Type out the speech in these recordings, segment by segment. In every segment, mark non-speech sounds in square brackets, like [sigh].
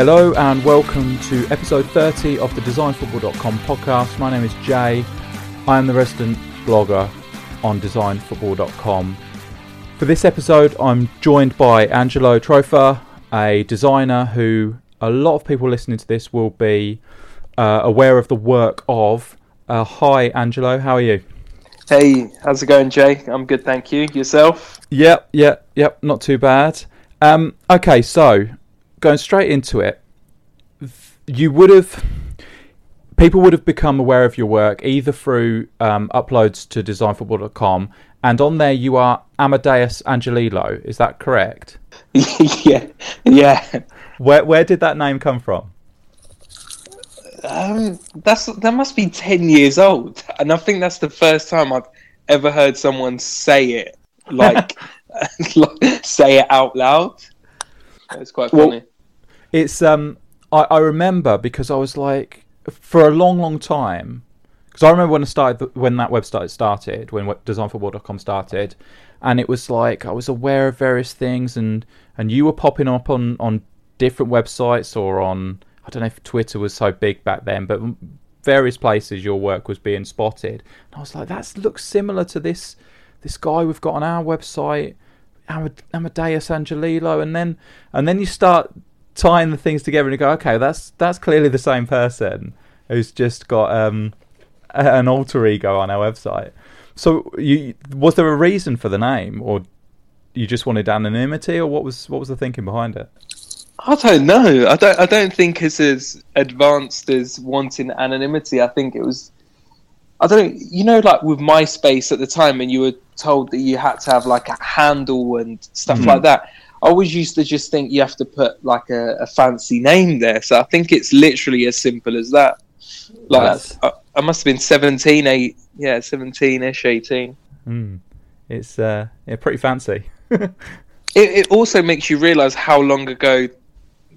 Hello and welcome to episode 30 of the DesignFootball.com podcast. My name is Jay. I am the resident blogger on DesignFootball.com. For this episode, I'm joined by Angelo Trofa, a designer who a lot of people listening to this will be uh, aware of the work of. Uh, hi, Angelo. How are you? Hey, how's it going, Jay? I'm good, thank you. Yourself? Yep, yep, yep. Not too bad. Um, okay, so going straight into it, you would have people would have become aware of your work either through um, uploads to designfootball.com and on there you are Amadeus Angelillo. Is that correct? [laughs] yeah, yeah. Where where did that name come from? Um, that's that must be ten years old, and I think that's the first time I've ever heard someone say it like, [laughs] like say it out loud. It's quite funny. Well, it's um, I, I remember because I was like, for a long, long time, because I remember when I started when that website started, when designfootball.com started, and it was like I was aware of various things, and and you were popping up on on different websites or on I don't know if Twitter was so big back then, but various places your work was being spotted, and I was like, that looks similar to this this guy we've got on our website. Amadeus Angelillo, and then and then you start tying the things together and you go, okay, that's that's clearly the same person who's just got um, an alter ego on our website. So, you was there a reason for the name, or you just wanted anonymity, or what was what was the thinking behind it? I don't know. I don't. I don't think it's as advanced as wanting anonymity. I think it was. I don't. You know, like with MySpace at the time, and you were told that you had to have like a handle and stuff mm-hmm. like that. I always used to just think you have to put like a, a fancy name there. So I think it's literally as simple as that. Like I, I, must have been 17, eight, yeah, 17 ish, 18. Mm. It's uh, yeah, pretty fancy. [laughs] it, it also makes you realize how long ago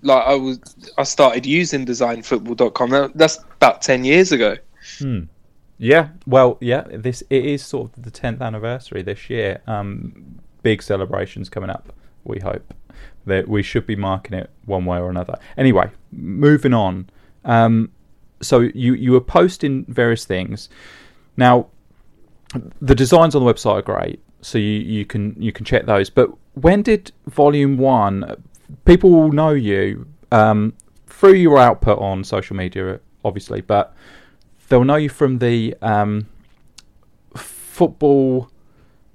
like I was I started using designfootball.com. That, that's about 10 years ago. Hmm. Yeah, well, yeah, this it is sort of the 10th anniversary this year. Um, big celebrations coming up we hope. That we should be marking it one way or another. Anyway, moving on. Um, so you you were posting various things. Now, the designs on the website are great, so you, you can you can check those. But when did Volume One? People will know you um, through your output on social media, obviously, but they'll know you from the um, football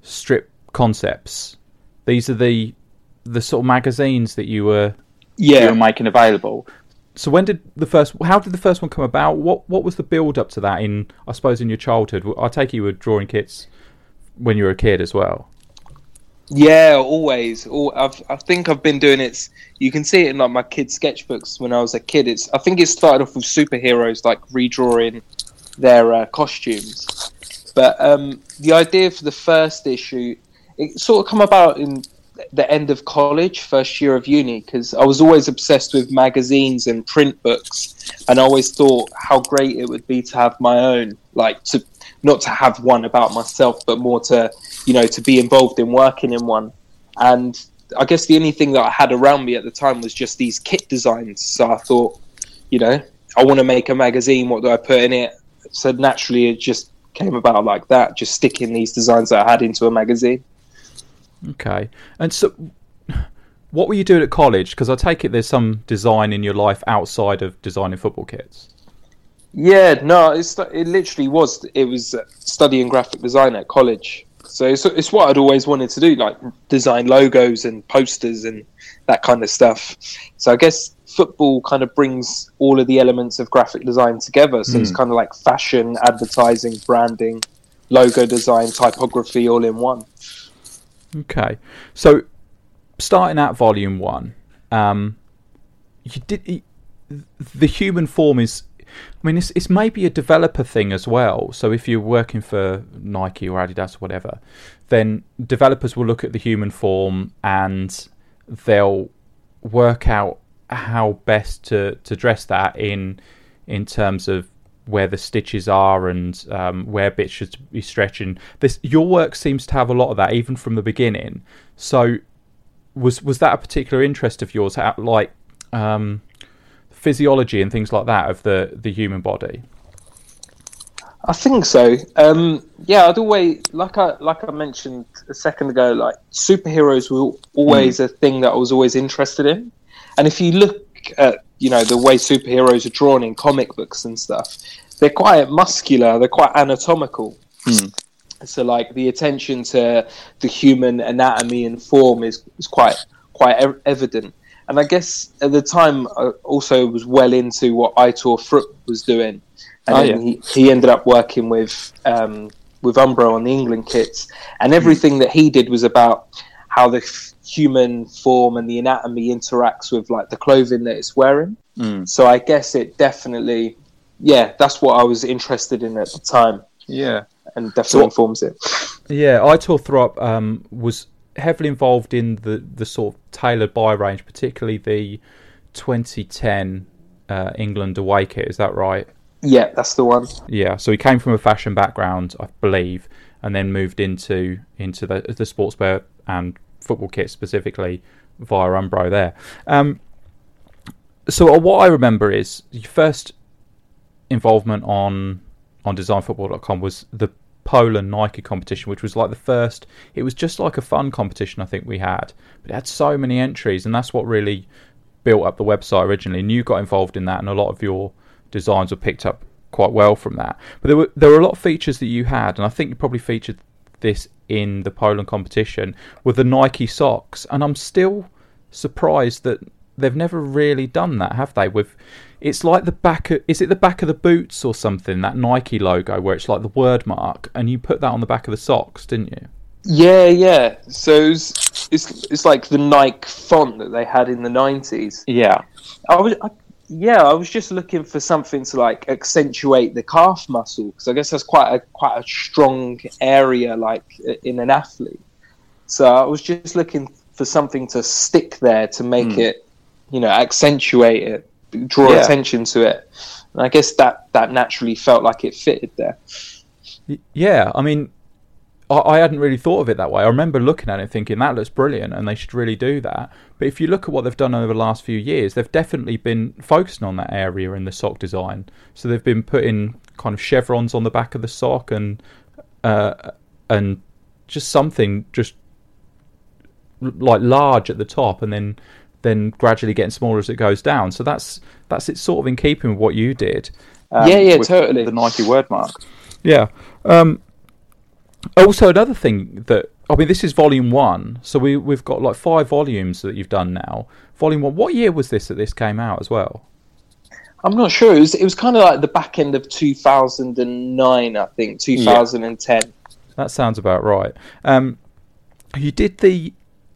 strip concepts. These are the the sort of magazines that you were yeah you were making available. So when did the first? How did the first one come about? What what was the build up to that? In I suppose in your childhood, I take you were drawing kits when you were a kid as well. Yeah, always. I've, I think I've been doing it. You can see it in like my kids' sketchbooks when I was a kid. It's I think it started off with superheroes, like redrawing their uh, costumes. But um, the idea for the first issue, it sort of come about in the end of college, first year of uni, because I was always obsessed with magazines and print books, and I always thought how great it would be to have my own, like to not to have one about myself, but more to you know to be involved in working in one. And I guess the only thing that I had around me at the time was just these kit designs. So I thought, you know, I want to make a magazine. What do I put in it? So naturally, it just came about like that. Just sticking these designs that I had into a magazine. Okay, and so what were you doing at college? Because I take it there's some design in your life outside of designing football kits. Yeah, no, it's it literally was. It was studying graphic design at college. So it's, it's what I'd always wanted to do, like design logos and posters and that kind of stuff. So I guess football kind of brings all of the elements of graphic design together. So mm. it's kind of like fashion, advertising, branding, logo design, typography, all in one. Okay, so starting at volume one, um, you did the human form is I mean, it's it's maybe a developer thing as well. So if you're working for Nike or Adidas or whatever, then developers will look at the human form and they'll work out how best to, to dress that in in terms of where the stitches are and um, where bits should be stretching. This your work seems to have a lot of that even from the beginning. So was was that a particular interest of yours? How, like um, physiology and things like that of the the human body? I think so. Um, yeah, I'd always like I like I mentioned a second ago. Like superheroes were always mm. a thing that I was always interested in, and if you look at you know the way superheroes are drawn in comic books and stuff, they're quite muscular. They're quite anatomical. Mm. So like the attention to the human anatomy and form is is quite quite evident. And I guess at the time, I also was well into what Aitor Throup was doing, and oh, yeah. he, he ended up working with um, with Umbro on the England kits, and everything mm. that he did was about how the f- human form and the anatomy interacts with like the clothing that it's wearing. Mm. So I guess it definitely, yeah, that's what I was interested in at the time. Yeah, and definitely so, informs it. Yeah, Aitor Throup um, was heavily involved in the the sort of tailored buy range, particularly the 2010 uh, England away kit. Is that right? Yeah, that's the one. Yeah, so he came from a fashion background, I believe, and then moved into into the the sportswear and football kit specifically via Umbro there. Um, so uh, what I remember is your first involvement on on designfootball.com was the Poland Nike competition, which was like the first. It was just like a fun competition I think we had, but it had so many entries, and that's what really built up the website originally. And you got involved in that, and a lot of your designs were picked up quite well from that. But there were there were a lot of features that you had, and I think you probably featured this in the Poland competition with the Nike socks, and I'm still surprised that they've never really done that, have they? With it's like the back of is it the back of the boots or something that Nike logo where it's like the word mark, and you put that on the back of the socks, didn't you? Yeah, yeah. So it's it's, it's like the Nike font that they had in the nineties. Yeah, I was. I, yeah, I was just looking for something to like accentuate the calf muscle because I guess that's quite a quite a strong area like in an athlete. So I was just looking for something to stick there to make mm. it you know accentuate it draw yeah. attention to it and i guess that that naturally felt like it fitted there yeah i mean I, I hadn't really thought of it that way. I remember looking at it thinking that looks brilliant and they should really do that. But if you look at what they've done over the last few years, they've definitely been focusing on that area in the sock design. So they've been putting kind of chevrons on the back of the sock and uh, and just something just like large at the top and then then gradually getting smaller as it goes down. So that's that's it, sort of in keeping with what you did. Um, yeah, yeah, totally. The Nike word mark. Yeah. Um, also, another thing that I mean, this is volume one, so we we've got like five volumes that you've done now. Volume one. What year was this that this came out as well? I'm not sure. It was it was kind of like the back end of 2009, I think, 2010. Yeah. That sounds about right. Um, you did the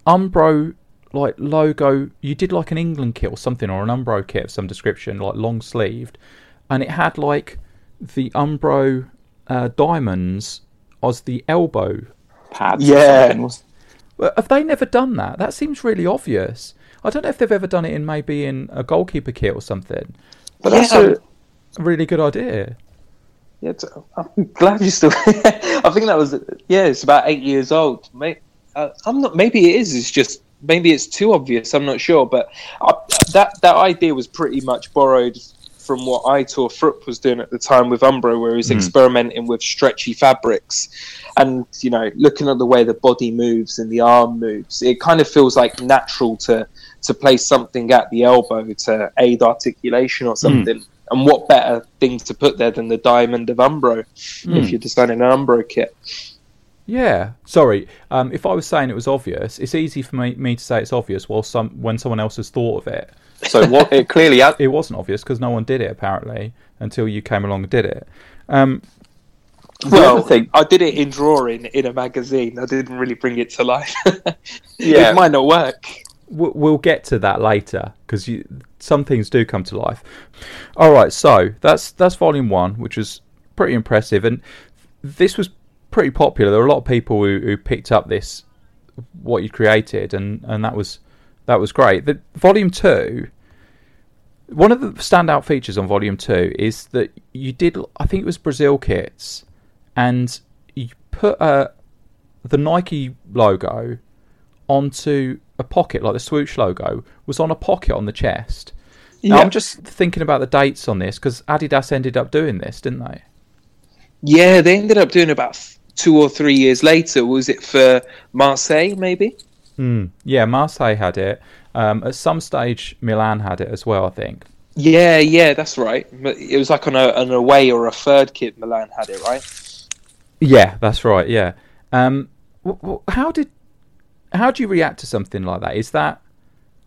Umbro like logo. You did like an England kit or something, or an Umbro kit of some description, like long sleeved, and it had like the Umbro uh, diamonds as the elbow pads. Yeah. Have they never done that? That seems really obvious. I don't know if they've ever done it in maybe in a goalkeeper kit or something, but yeah. that's a really good idea. Yeah, I'm [laughs] glad you still. [laughs] I think that was yeah. It's about eight years old. Maybe, uh, I'm not. Maybe it is. It's just maybe it's too obvious. I'm not sure, but I, that that idea was pretty much borrowed from what I Aitor Throup was doing at the time with Umbro, where he was Mm. experimenting with stretchy fabrics, and you know, looking at the way the body moves and the arm moves, it kind of feels like natural to to place something at the elbow to aid articulation or something. And what better thing to put there than the diamond of Umbro if you're designing an Umbro kit? Yeah. Sorry. Um, if I was saying it was obvious, it's easy for me, me to say it's obvious while some when someone else has thought of it. So what [laughs] it clearly had, It wasn't obvious because no one did it apparently until you came along and did it. Um, Well, thing- I did it in drawing in a magazine. I didn't really bring it to life. [laughs] Yeah. it might not work. we'll get to that later because some things do come to life. All right, so that's that's volume one, which was pretty impressive, and this was pretty popular. There were a lot of people who, who picked up this what you created, and, and that was that was great. The volume two. One of the standout features on Volume Two is that you did, I think it was Brazil kits, and you put uh, the Nike logo onto a pocket, like the swoosh logo was on a pocket on the chest. Now, Yeah. I'm just thinking about the dates on this because Adidas ended up doing this, didn't they? Yeah, they ended up doing about two or three years later. Was it for Marseille, maybe? Mm. Yeah, Marseille had it. Um, at some stage, Milan had it as well, I think. Yeah, yeah, that's right. It was like on a, an away or a third kit. Milan had it, right? Yeah, that's right. Yeah. Um, w- w- how did how do you react to something like that? Is that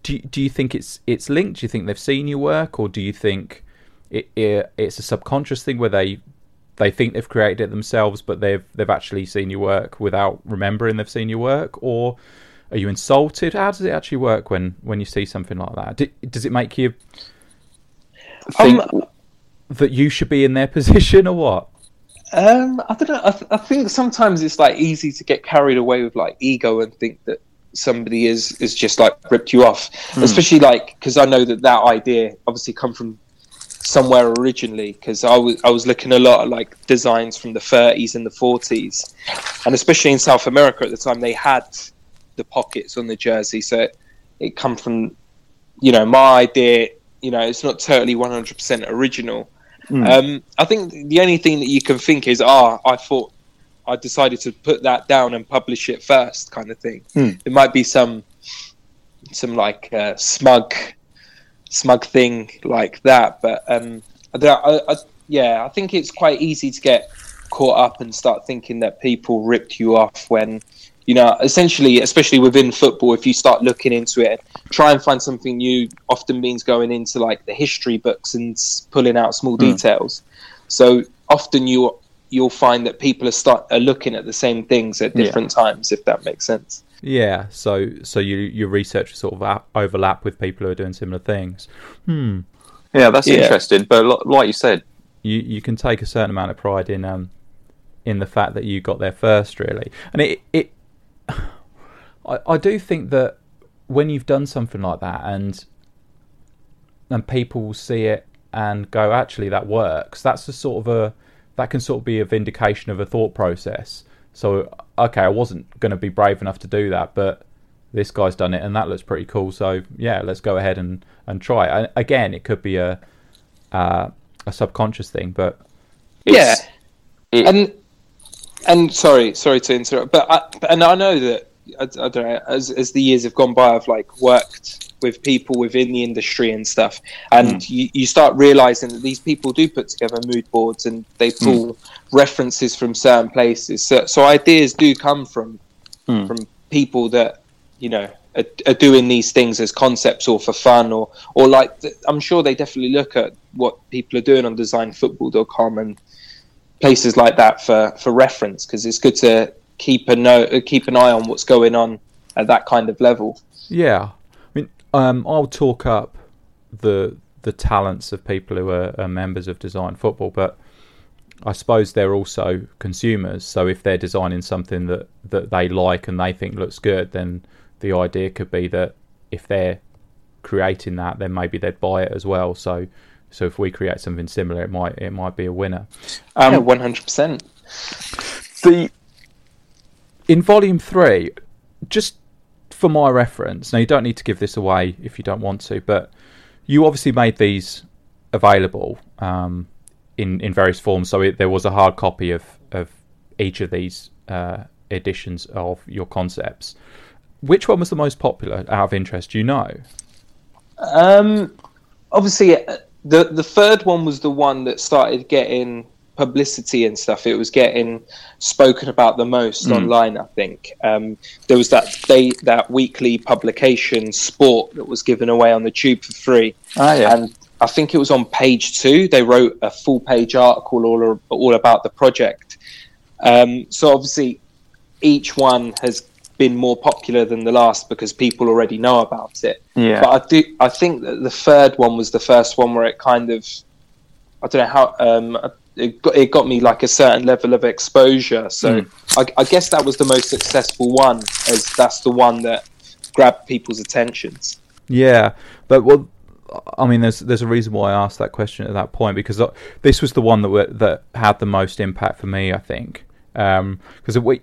do you, do you think it's it's linked? Do you think they've seen your work, or do you think it, it it's a subconscious thing where they they think they've created it themselves, but they've they've actually seen your work without remembering they've seen your work, or are you insulted? How does it actually work when when you see something like that? Do, does it make you think, Um, that you should be in their [laughs] position, or what? Um, I don't know. I, th- I think sometimes it's like easy to get carried away with like ego and think that somebody is is just like ripped you off, especially like because I know that that idea obviously come from somewhere originally because I was I was looking a lot at like designs from the 30s and the 40s, and especially in South America at the time they had the pockets on the jersey, so it, it come from you know my idea. You know, it's not totally 100% original. Um, I think the only thing that you can think is, ah, I thought I decided to put that down and publish it first, kind of thing. It might be some, some like uh, smug, smug thing like that. But um, I, I, yeah, I think it's quite easy to get caught up and start thinking that people ripped you off when. You know, essentially, especially within football, if you start looking into it, try and find something new. Often means going into like the history books and pulling out small details. So often you you'll find that people are start are looking at the same things at Yeah. different times. If that makes sense. Yeah, so so you your research sort of overlap with people who are doing similar things. Hmm. yeah, that's Yeah. interesting. But like you said, You you can take a certain amount of pride in um in the fact that you got there first, really, and it it [sighs] I I do think that when you've done something like that and and people see it and go, actually, that works. That's a sort of a that can sort of be a vindication of a thought process. So, okay, I wasn't going to be brave enough to do that, but this guy's done it, and that looks pretty cool. So, yeah, let's go ahead and and try. it. And again, it could be a uh, a subconscious thing, but Yeah, it- and and sorry, sorry to interrupt, but I, and I know that I, I don't know as as the years have gone by, I've like worked with people within the industry and stuff, and you, you start realizing that these people do put together mood boards and they pull references from certain places. So, so ideas do come from Hmm. from people that you know are, are doing these things as concepts or for fun or or like I'm sure they definitely look at what people are doing on designfootball.com and places like that for for reference because it's good to keep a note uh, keep an eye on what's going on at that kind of level Yeah, I mean, um, I'll talk up the the talents of people who are, are members of Design Football, but I suppose they're also consumers. So if they're designing something that that they like and they think looks good, then the idea could be that if they're creating that, then maybe they'd buy it as well. So so if we create something similar, it might it might be a winner. yeah Um, 100% the in volume three, just for my reference, now you don't need to give this away if you don't want to, but you obviously made these available um, in in various forms. So it, there was a hard copy of of each of these uh, editions of your concepts. Which one was the most popular out of interest? Do you know? Um, obviously, uh, the the third one was the one that started getting publicity and stuff. It was getting spoken about the most Mm. online. I think um, there was that day that weekly publication, Sport, that was given away on the tube for free, Ah, yeah. and I think it was on page two. They wrote a full page article all all about the project. Um, so obviously, each one has been more popular than the last because people already know about it. yeah. But I do. I think that the third one was the first one where it kind of, I don't know how. Um, it got, it got me like a certain level of exposure. So I, I guess that was the most successful one, as that's the one that grabbed people's attentions. Yeah, but well, I mean, there's there's a reason why I asked that question at that point because this was the one that were, that had the most impact for me. I think because we.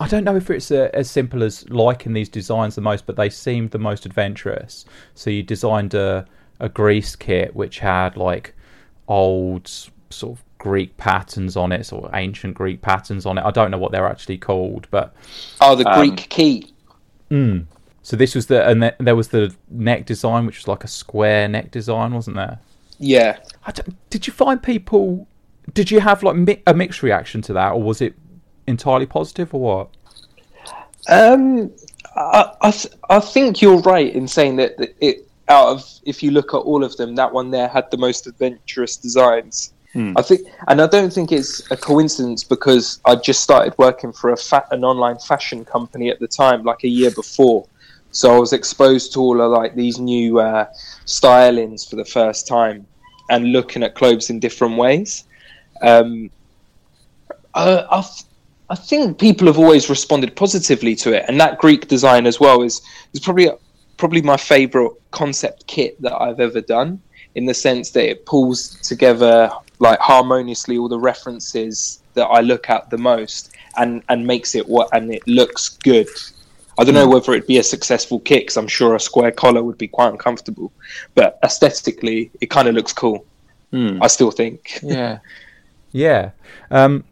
I don't know if it's uh, as simple as liking these designs the most, but they seemed the most adventurous. So you designed a a Greece kit which had like old sort of Greek patterns on it, sort of ancient Greek patterns on it. I don't know what they're actually called, but Oh, the Um, Greek key. Mm. So this was the and th- there was the neck design, which was like a square neck design, wasn't there? Yeah. I did you find people? Did you have like mi- a mixed reaction to that, or was it entirely positive, or what? Um, I I, th- I think you're right in saying that it out of if you look at all of them, that one there had the most adventurous designs. Hmm. I think, and I don't think it's a coincidence because I just started working for a fa- an online fashion company at the time, like a year before. So I was exposed to all of like these new uh, stylings for the first time, and looking at clothes in different ways. Um, I, th- I think people have always responded positively to it, and that Greek design as well is is probably probably my favorite concept kit that I've ever done. In the sense that it pulls together like harmoniously all the references that I look at the most, and and makes it what and it looks good. I don't know whether it'd be a successful kit because I'm sure a square collar would be quite uncomfortable, but aesthetically it kind of looks cool. Hmm. I still think. yeah. [laughs] Yeah. Um,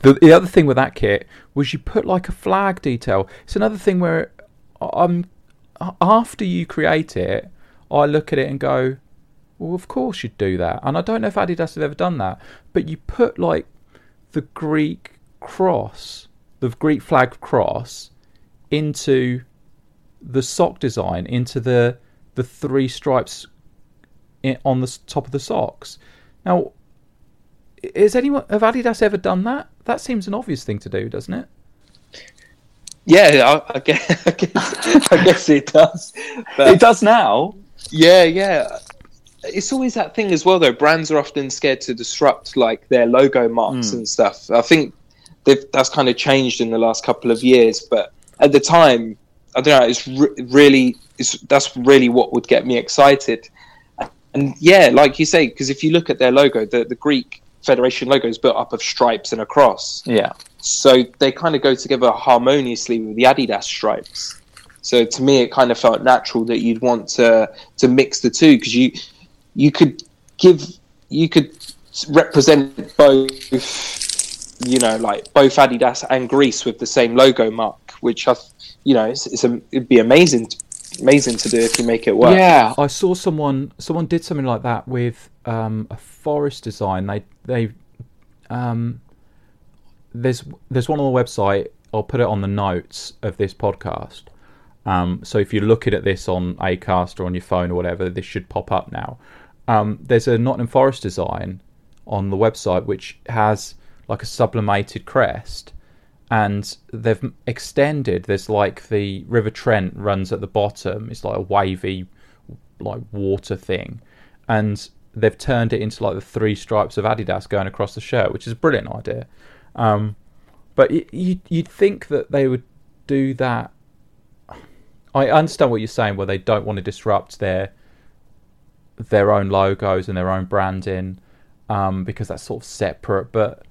the the other thing with that kit was you put like a flag detail. It's another thing where um, I'm after you create it, I look at it and go, well, of course you'd do that. And I don't know if Adidas have ever done that, but you put like the Greek cross, the Greek flag cross, into the sock design, into the the three stripes in, on the top of the socks. Now, has anyone have Adidas ever done that? That seems an obvious thing to do, doesn't it? Yeah, I, I, guess, [laughs] I guess I guess it does. But It does now. yeah, yeah. It's always that thing as well, though. Brands are often scared to disrupt like their logo marks hmm. and stuff. I think they've, that's kind of changed in the last couple of years. But at the time, I don't know. It's re- really, it's that's really what would get me excited. And yeah, like you say, because if you look at their logo, the the Greek Federation logo is built up of stripes and a cross Yeah. so they kind of go together harmoniously with the Adidas stripes. So to me, it kind of felt natural that you'd want to to mix the two because you you could give you could represent both, you know, like both Adidas and Greece with the same logo mark, which I, you know, it's, it's a, it'd be amazing, amazing to do if you make it work. Yeah, I saw someone someone did something like that with um, a forest design. They they um, there's there's one on the website. I'll put it on the notes of this podcast. Um, so if you're looking at this on Acast or on your phone or whatever, this should pop up now. Um, there's a Nottingham Forest design on the website which has like a sublimated crest, and they've extended. There's like the River Trent runs at the bottom. It's like a wavy, like water thing, and they've turned it into like the three stripes of Adidas going across the shirt, which is a brilliant idea. Um, but you, you'd think that they would do that. I understand what you're saying, where they don't want to disrupt their their own logos and their own branding, um, because that's sort of separate. But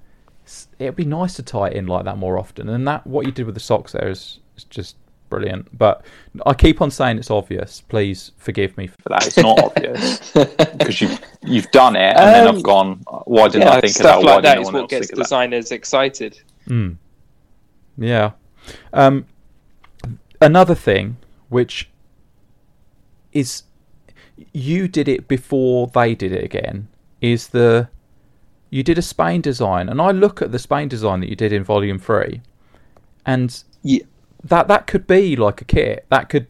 it'd be nice to tie it in like that more often. And that what you did with the socks there is, is just brilliant. But I keep on saying it's obvious. Please forgive me. for that. It's not [laughs] obvious because you've you've done it, and then Um, I've gone. Why didn't yeah, I think of stuff that? Why like that didn't is what gets think of that? designers excited. Mm. Yeah. Um, another thing, which is you did it before they did it again, is the you did a Spain design, and I look at the Spain design that you did in Volume Three, and Yeah. That that could be like a kit. That could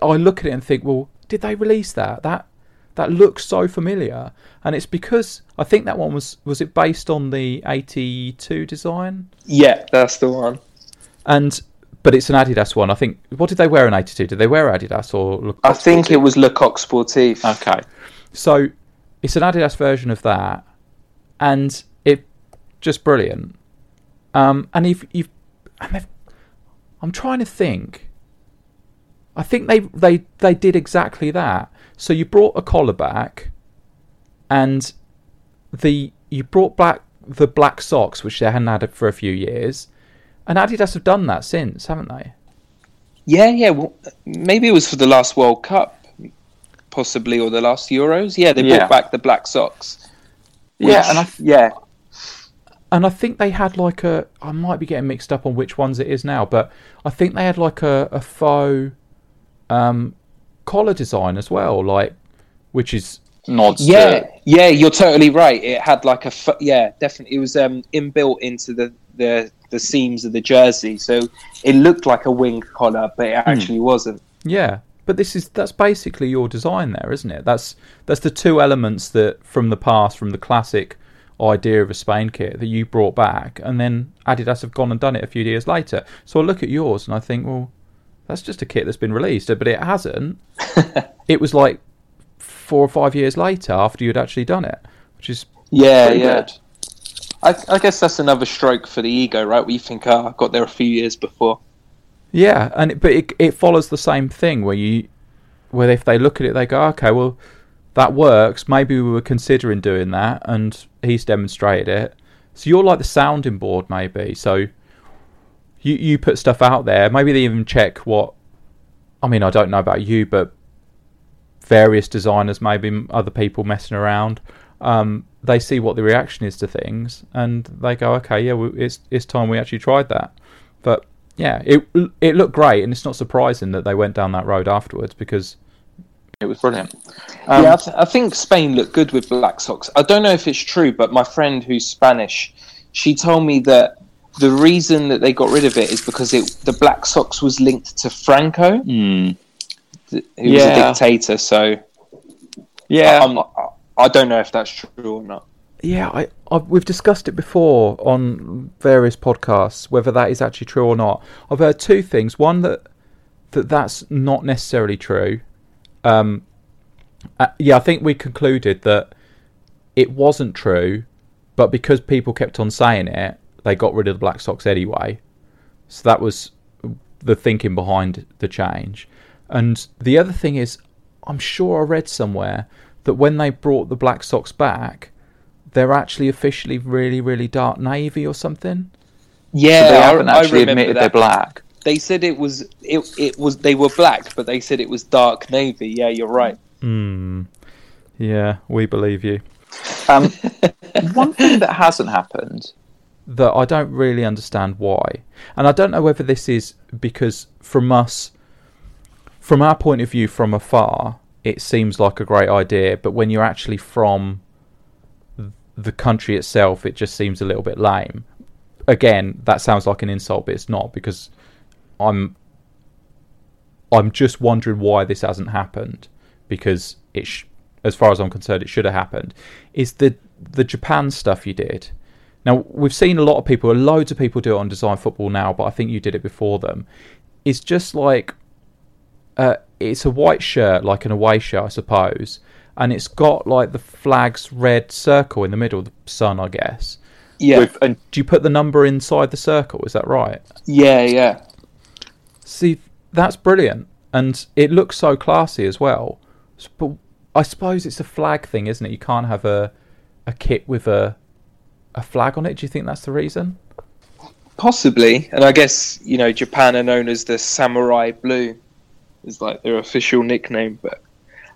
I look at it and think, well, did they release that? That that looks so familiar, and it's because I think that one was was it based on the eighty two design, Yeah, that's the one. and but it's an Adidas one. I think. What did they wear in eighty two? Did they wear Adidas or? Le I think it was Le Coq Sportif. Okay. So it's an Adidas version of that, and it just brilliant. Um, and if you've, and they've- I'm trying to think. I think they they they did exactly that. So you brought a collar back, and the you brought back the black socks, which they hadn't had for a few years, and Adidas have done that since, haven't they? Yeah, yeah. Well, maybe it was for the last World Cup, possibly, or the last Euros. Yeah, they Yeah. brought back the black socks. Yeah, and I, yeah, and I think they had like a. I might be getting mixed up on which ones it is now, but I think they had like a, a faux um, collar design as well, like which is nods yeah, to yeah. You're totally right. It had like a f- yeah, definitely. It was um inbuilt into the the the seams of the jersey, so it looked like a wing collar, but it actually wasn't. yeah. But this is that's basically your design there, isn't it? That's that's the two elements that from the past, from the classic idea of a Spain kit that you brought back, and then Adidas have gone and done it a few years later. So I look at yours and I think, well, that's just a kit that's been released, but it hasn't. [laughs] it was like four or five years later after you'd actually done it, which is Yeah, yeah. I, I guess that's another stroke for the ego, right? We think, oh, I got there a few years before. yeah, and it, but it it follows the same thing where you where if they look at it, they go, okay, well that works. Maybe we were considering doing that, and he's demonstrated it. So you're like the sounding board, maybe. So you you put stuff out there. Maybe they even check what. I mean, I don't know about you, but various designers, maybe other people messing around, um, they see what the reaction is to things, and they go, okay, yeah, it's it's time we actually tried that. But yeah, it it looked great, and it's not surprising that they went down that road afterwards because it was brilliant. Um, yeah, I, th- I think Spain looked good with black socks. I don't know if it's true, but my friend who's Spanish, she told me that the reason that they got rid of it is because it the black socks was linked to Franco, hmm. th- who was a dictator. So Yeah, I'm, I, I don't know if that's true or not. Yeah, I, I we've discussed it before on various podcasts whether that is actually true or not. I've heard two things. One that that that's not necessarily true. Um, uh, yeah, I think we concluded that it wasn't true, but because people kept on saying it, they got rid of the black socks anyway. So that was the thinking behind the change. And the other thing is, I'm sure I read somewhere that when they brought the black socks back, they're actually officially really, really dark navy or something. Yeah, so they I- haven't actually admitted that. they're black. They said it was it it was they were black, but they said it was dark navy. Yeah, you're right. Hmm. Yeah, we believe you. Um, [laughs] one thing that hasn't happened. that I don't really understand why. And I don't know whether this is because from us, from our point of view from afar, it seems like a great idea, but when you're actually from the country itself, it just seems a little bit lame. Again, that sounds like an insult, but it's not because I'm I'm just wondering why this hasn't happened because it, sh- as far as I'm concerned, it should have happened. Is the the Japan stuff you did? Now we've seen a lot of people, loads of people do it on Design Football now, but I think you did it before them. It's just like uh, it's a white shirt, like an away shirt, I suppose, and it's got like the flag's red circle in the middle, the sun, I guess. Yeah, With, and Do you put the number inside the circle? Is that right? yeah, yeah. See, that's brilliant, and it looks so classy as well. But I suppose it's a flag thing, isn't it? You can't have a a kit with a a flag on it. Do you think that's the reason? Possibly, and I guess you know Japan are known as the samurai blue, is like their official nickname. But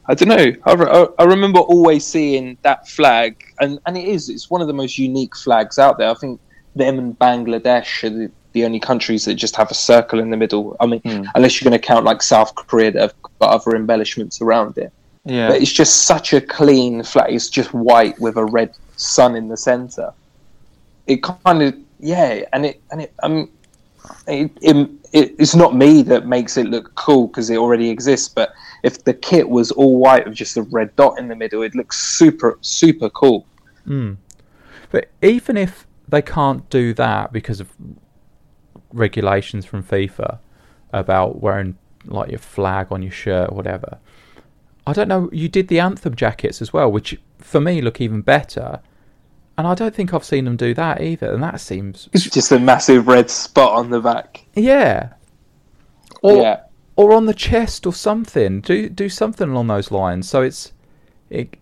I don't know. I, re- I remember always seeing that flag, and and it is it's one of the most unique flags out there. I think them and Bangladesh are the, the only countries that just have a circle in the middle. I mean, Hmm. unless you're going to count like South Korea that have got other embellishments around it. Yeah. But it's just such a clean flag. It's just white with a red sun in the center. It kind of yeah, and it and it um, it, it, it it's not me that makes it look cool because it already exists. But if the kit was all white with just a red dot in the middle, it looks super super cool. Mm. But even if they can't do that because of regulations from FIFA about wearing like your flag on your shirt or whatever, I don't know. You did the anthem jackets as well, which for me look even better. And I don't think I've seen them do that either. And that seems It's just a massive red spot on the back. yeah, or yeah, or on the chest or something. Do do something along those lines. So it's it.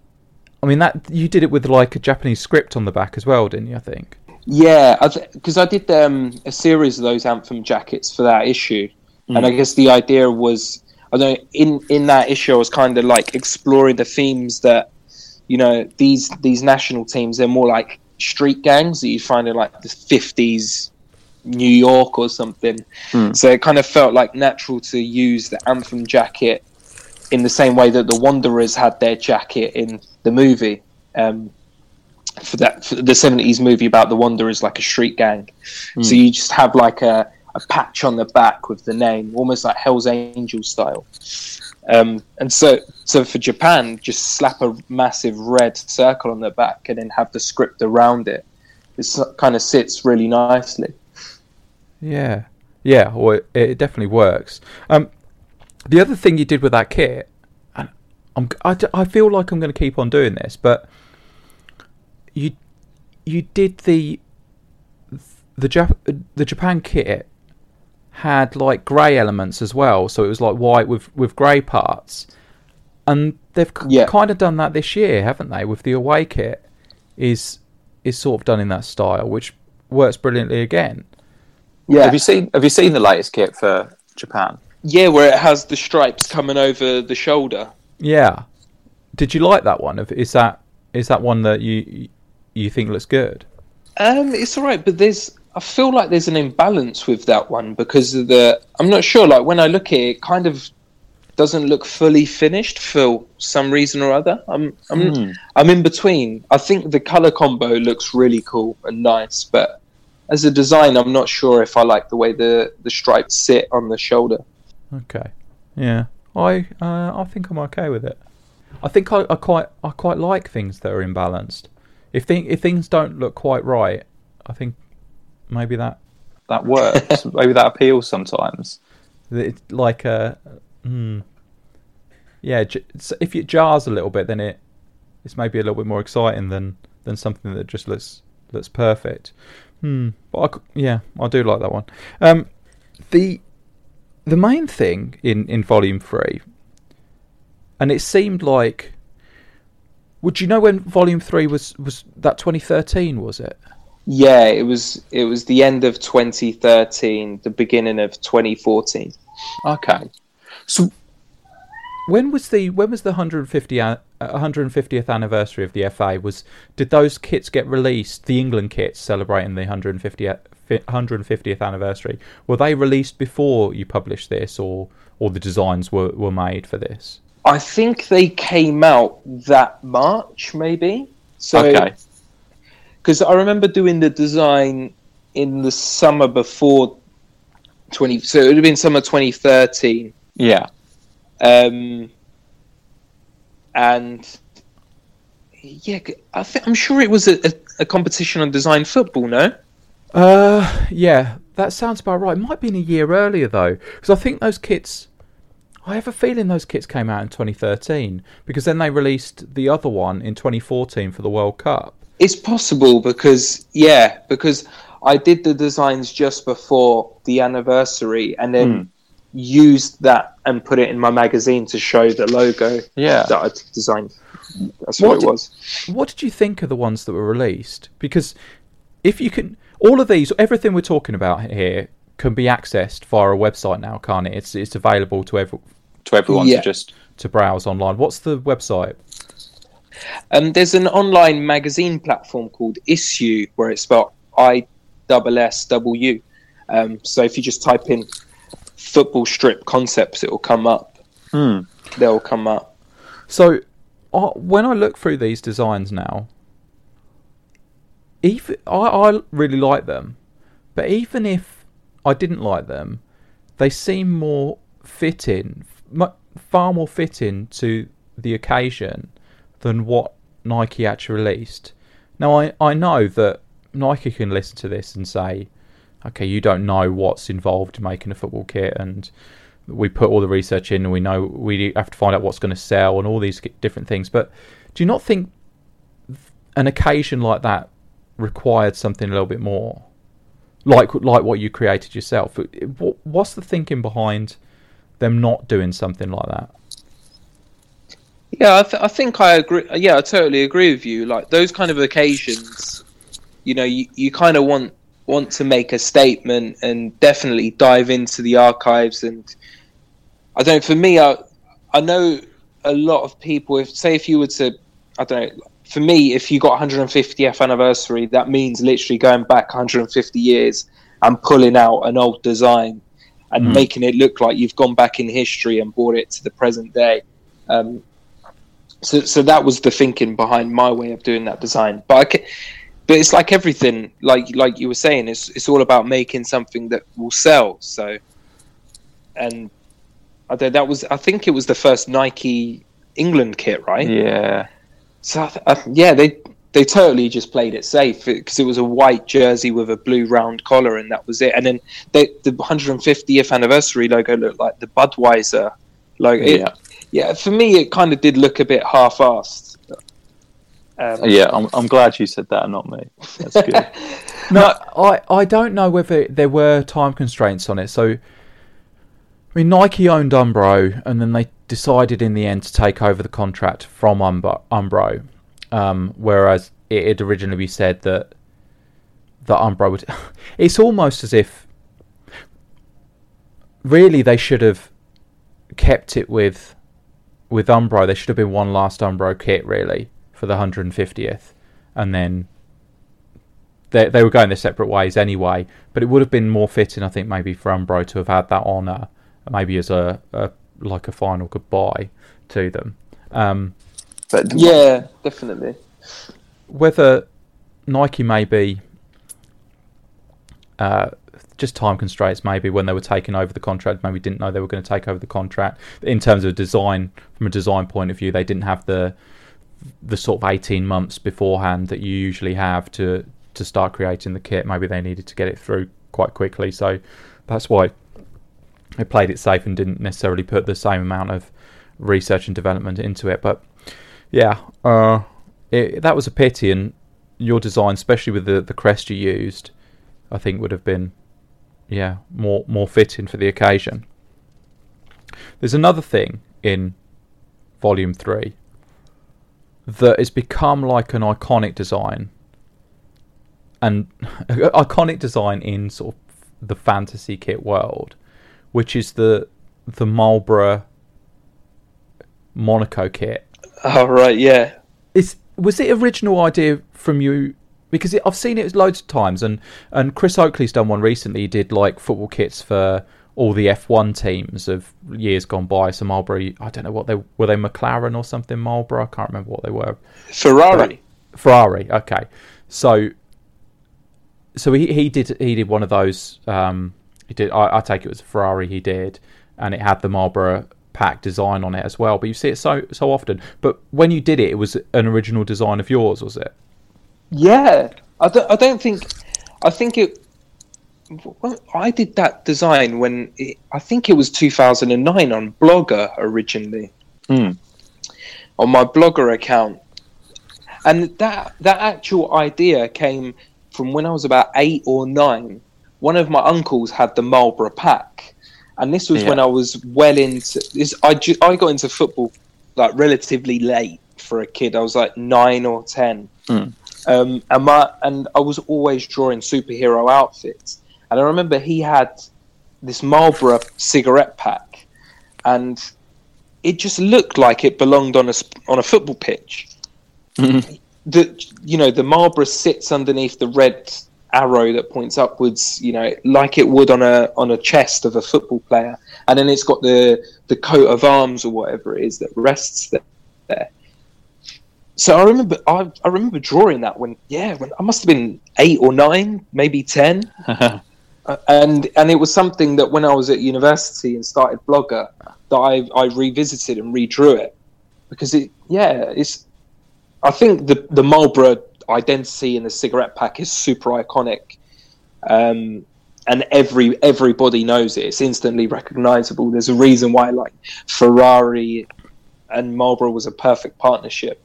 I mean that you did it with like a Japanese script on the back as well, didn't you? I think. Yeah, because I, did um, a series of those anthem jackets for that issue, and I guess the idea was, I don't know, in in that issue, I was kind of like exploring the themes that, you know, these these national teams they're more like street gangs that you find in like the fifties, New York or something. So it kind of felt like natural to use the anthem jacket in the same way that the Wanderers had their jacket in the movie. Um, for that for the seventies movie about the Wanderers, like a street gang. So you just have like a, a patch on the back with the name, almost like Hell's Angel style. Um, and so, so for Japan, just slap a massive red circle on the back and then have the script around it. It kind of sits really nicely. Yeah, yeah, or it, it definitely works. Um, the other thing you did with that kit, and I'm, I, I feel like I'm going to keep on doing this, but you you did the the Jap- the Japan kit had like grey elements as well, so it was like white with with grey parts, and they've k- Yeah. kind of done that this year, haven't they? With the away kit, is is sort of done in that style, which works brilliantly again. Yeah, Have you seen Have you seen the latest kit for Japan? yeah, where it has the stripes coming over the shoulder. Yeah. Did you like that one? If- Is that is that one that you you think looks good? Um, it's all right, but there's. I feel like there's an imbalance with that one because of the. I'm not sure. Like when I look at it, it kind of doesn't look fully finished for some reason or other. I'm. I'm. I'm in between. I think the color combo looks really cool and nice, but as a design, I'm not sure if I like the way the the stripes sit on the shoulder. Okay. Yeah. I uh, I think I'm okay with it. I think I, I quite I quite like things that are imbalanced. If thing if things don't look quite right, I think maybe that That works. [laughs] Maybe that appeals sometimes. it's like a hmm. Yeah, if it jars a little bit, then it it's maybe a little bit more exciting than than something that just looks looks perfect. Hmm. But I yeah, I do like that one. Um, the the main thing in in volume three, and it seemed like. Would you know when volume three was was that 2013? Was it? Yeah, it was. It was the end of 2013, the beginning of 2014. Okay. So When was the when was the 150 uh, 150th anniversary of the FA? Was did those kits get released? The England kits celebrating the 150th 150th anniversary were they released before you published this, or or the designs were were made for this? I think they came out that March, maybe. So, okay. because I remember doing the design in the summer before twenty. So it would have been summer twenty thirteen, Yeah. um, and yeah, I think, I'm sure it was a, a, a competition on design football. No, Uh, yeah, that sounds about right. It might have been a year earlier though, because I think those kits. I have a feeling those kits came out in 2013 because then they released the other one in 2014 for the World Cup. it's possible because yeah, because I did the designs just before the anniversary, and then hmm. used that and put it in my magazine to show the logo Yeah. that I designed. That's What what, did- it was. What did you think of the ones that were released? Because if you can, all of these, everything we're talking about here can be accessed via a website now, can't it? It's it's available to every, To everyone Yeah. to just to browse online. What's the website? Um, there's an online magazine platform called Issuu where it's spelled I double S double U. Um, so if you just type in football strip concepts, it will come up. Hmm. They'll come up. So, uh, when I look through these designs now, even I, I really like them, but even if I didn't like them, they seem more fitting, mu- far more fitting to the occasion than what Nike actually released. Now, I, I know that Nike can listen to this and say, okay, you don't know what's involved in making a football kit, and we put all the research in, and we know we have to find out what's going to sell and all these different things. But do you not think an occasion like that required something a little bit more, like like what you created yourself? What's the thinking behind them not doing something like that? Yeah, I, th- I think I agree. Yeah, I totally agree with you. Like those kind of occasions, you know, you, you kind of want want to make a statement and definitely dive into the archives. And I don't. For me, I I know a lot of people. If say if you were to, I don't know. For me, if you got 150th anniversary, that means literally going back 150 years and pulling out an old design and Mm. making it look like you've gone back in history and brought it to the present day. Um, so, so that was the thinking behind my way of doing that design. But I ca but it's like everything, like like you were saying, it's it's all about making something that will sell. So, and I don't, that was I think it was the first Nike England kit, right? yeah. So I th- I, yeah, they they totally just played it safe because it was a white jersey with a blue round collar, and that was it. And then they, the 150th anniversary logo looked like the Budweiser logo. It- Yeah. yeah, for me, it kind of did look a bit half-assed. Um, Yeah, I'm, I'm glad you said that and not me. That's good. [laughs] No, I, I don't know whether there were time constraints on it. So, I mean, Nike owned Umbro, and then they decided in the end to take over the contract from Umbro. Umbro um, whereas it had originally said that that Umbro would. [laughs] It's almost as if, really, they should have kept it with with Umbro. There should have been one last Umbro kit, really, for the 150th, and then they they were going their separate ways anyway. But it would have been more fitting, I think, maybe for Umbro to have had that honour, maybe as a, a like a final goodbye to them. Um, But yeah, definitely. whether Nike maybe uh, just time constraints, maybe when they were taking over the contract, maybe didn't know they were going to take over the contract. In terms of design, from a design point of view, they didn't have the the sort of eighteen months beforehand that you usually have to to start creating the kit. Maybe they needed to get it through quite quickly, so that's why they played it safe and didn't necessarily put the same amount of research and development into it. But yeah, uh, it, that was a pity, and your design, especially with the, the crest you used, I think would have been yeah more more fitting for the occasion. There's another thing in Volume Three that has become like an iconic design, and [laughs] iconic design in sort of the fantasy kit world, which is the the Marlboro Monaco kit. [laughs] Oh right, yeah. Is was it original idea from you? Because it, I've seen it loads of times, and and Chris Oakley's done one recently. He did like football kits for all the F1 teams of years gone by. So Marlboro, I don't know what they were. They McLaren or something. Marlboro, I can't remember what they were. Ferrari. Ferrari. Okay, so so he he did he did one of those. Um, he did. I, I take it was a Ferrari. He did, and it had the Marlboro pack design on it as well. But you see it so so often. But when you did it, it was an original design of yours, was it? Yeah, I don't. I don't think. I think it. Well, I did that design when it, I think it was 2009 on Blogger originally Hmm. on my Blogger account, and that that actual idea came from when I was about eight or nine. One of my uncles had the Marlboro pack, and this was Yeah. when I was well into this. I ju- I got into football like relatively late for a kid. I was like nine or ten. Hmm. Um, and my and I was always drawing superhero outfits. And I remember he had this Marlboro cigarette pack, and it just looked like it belonged on a on a football pitch. The you know the Marlboro sits underneath the red arrow that points upwards, you know, like it would on a on a chest of a football player, and then it's got the the coat of arms or whatever it is that rests there. So I remember I, I remember drawing that when yeah when I must have been eight or nine maybe ten, [laughs] uh, and and it was something that when I was at university and started Blogger that I I revisited and redrew it. Because it yeah it's I think the the Marlboro identity in the cigarette pack is super iconic. Um, and every everybody knows it. It's instantly recognizable. There's a reason why like Ferrari and Marlboro was a perfect partnership.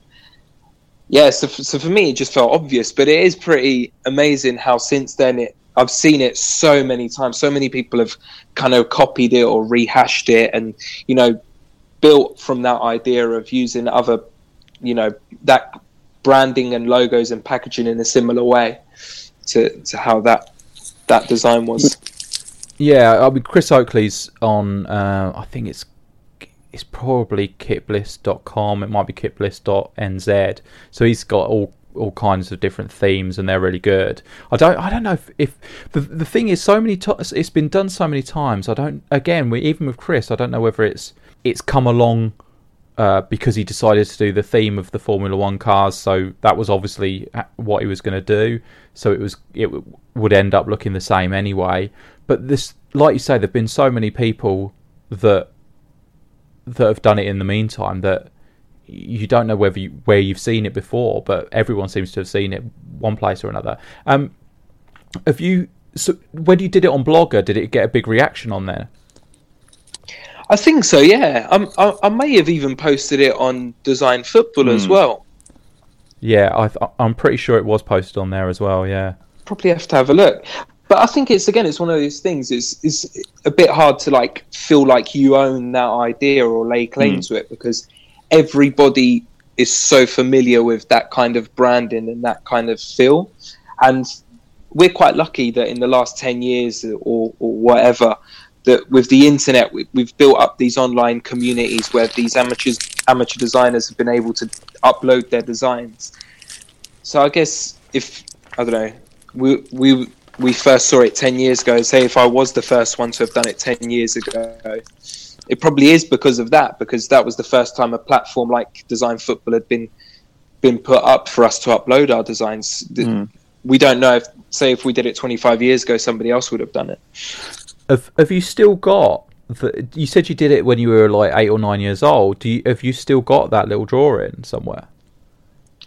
Yeah, so, so for me it just felt obvious, but it is pretty amazing how since then it I've seen it so many times. So many people have kind of copied it or rehashed it, and you know, built from that idea of using other, you know, that branding and logos and packaging in a similar way to to how that that design was. Yeah, I mean Chris Oakley's on. Uh, I think it's it's probably kitbliss.com. It might be kitbliss.nz. So he's got all all kinds of different themes, and they're really good. I don't I don't know if, if the the thing is so many times it's been done so many times. I don't again we even with Chris I don't know whether it's it's come along. Uh, because he decided to do the theme of the Formula One cars, so that was obviously what he was going to do. So it was it w- would end up looking the same anyway. But this, like you say, there've been so many people that that have done it in the meantime that you don't know whether you, where you've seen it before, but everyone seems to have seen it one place or another. Um, have you? So when you did it on Blogger, did it get a big reaction on there? I think so. Yeah, I'm, I, I may have even posted it on Design Football mm. as well. Yeah, I, I'm pretty sure it was posted on there as well. Yeah, probably have to have a look. But I think it's again, it's one of those things. It's it's a bit hard to like feel like you own that idea or lay claim mm. to it because everybody is so familiar with that kind of branding and that kind of feel, and we're quite lucky that in the last ten years or, or whatever, that with the internet we, have built up these online communities where these amateurs amateur designers have been able to upload their designs. So i guess if i don't know we we we first saw it 10 years ago. Say if i was the first one to have done it 10 years ago it probably is because of that because that was the first time a platform like design football had been been put up for us to upload our designs. Mm. we don't know if say if we did it 25 years ago somebody else would have done it have Have you still got? The, you said you did it when you were like eight or nine years old. Do you have you still got that little drawing somewhere?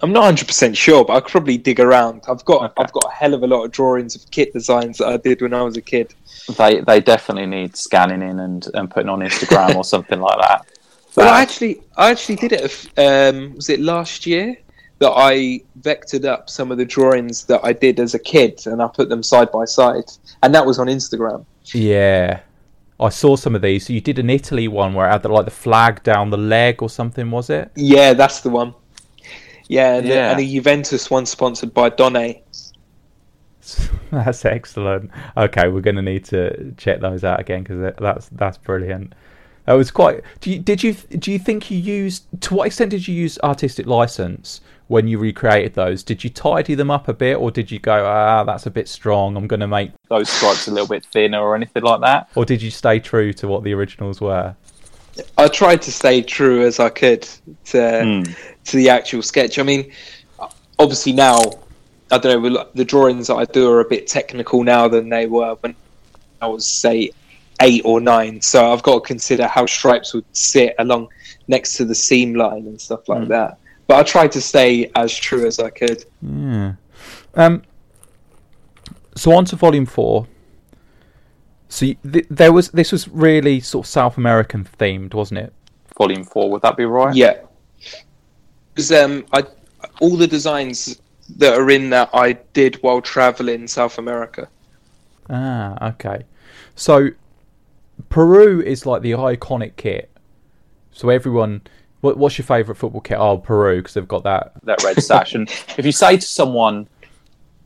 I'm not 100 percent sure, but I could probably dig around. I've got okay. I've got a hell of a lot of drawings of kit designs that I did when I was a kid. They they definitely need scanning in and, and putting on Instagram or something like that. [laughs] Well, I actually I actually did it. Um, was it last year that I vectored up some of the drawings that I did as a kid and I put them side by side, and that was on Instagram. Yeah. I saw some of these. So you did an Italy one where it had the, like the flag down the leg or something, was it? Yeah, that's the one. Yeah, and, yeah. The, and a Juventus one sponsored by Donne. [laughs] That's excellent. Okay, we're going to need to check those out again because that's that's brilliant. That was quite. Do you, did you do you think you used to what extent did you use artistic license when you recreated those? Did you tidy them up a bit, or did you go, ah, that's a bit strong? I'm going to make those stripes a little bit thinner, or anything like that? Or did you stay true to what the originals were? I tried to stay true as I could to mm. to the actual sketch. I mean, obviously now I don't know the drawings that I do are a bit technical now than they were when I was say eight or nine. So I've got to consider how stripes would sit along next to the seam line and stuff like mm. that. But I tried to stay as true as I could. Yeah. Um. So on to volume four. So th- there was this was really sort of South American themed, wasn't it? Volume four, would that be right? Yeah. Because um, I all the designs that are in that I did while traveling South America. Ah, okay. So Peru is like the iconic kit. So everyone What, what's your favourite football kit? Oh, Peru, because they've got that. that red sash. and if you say to someone,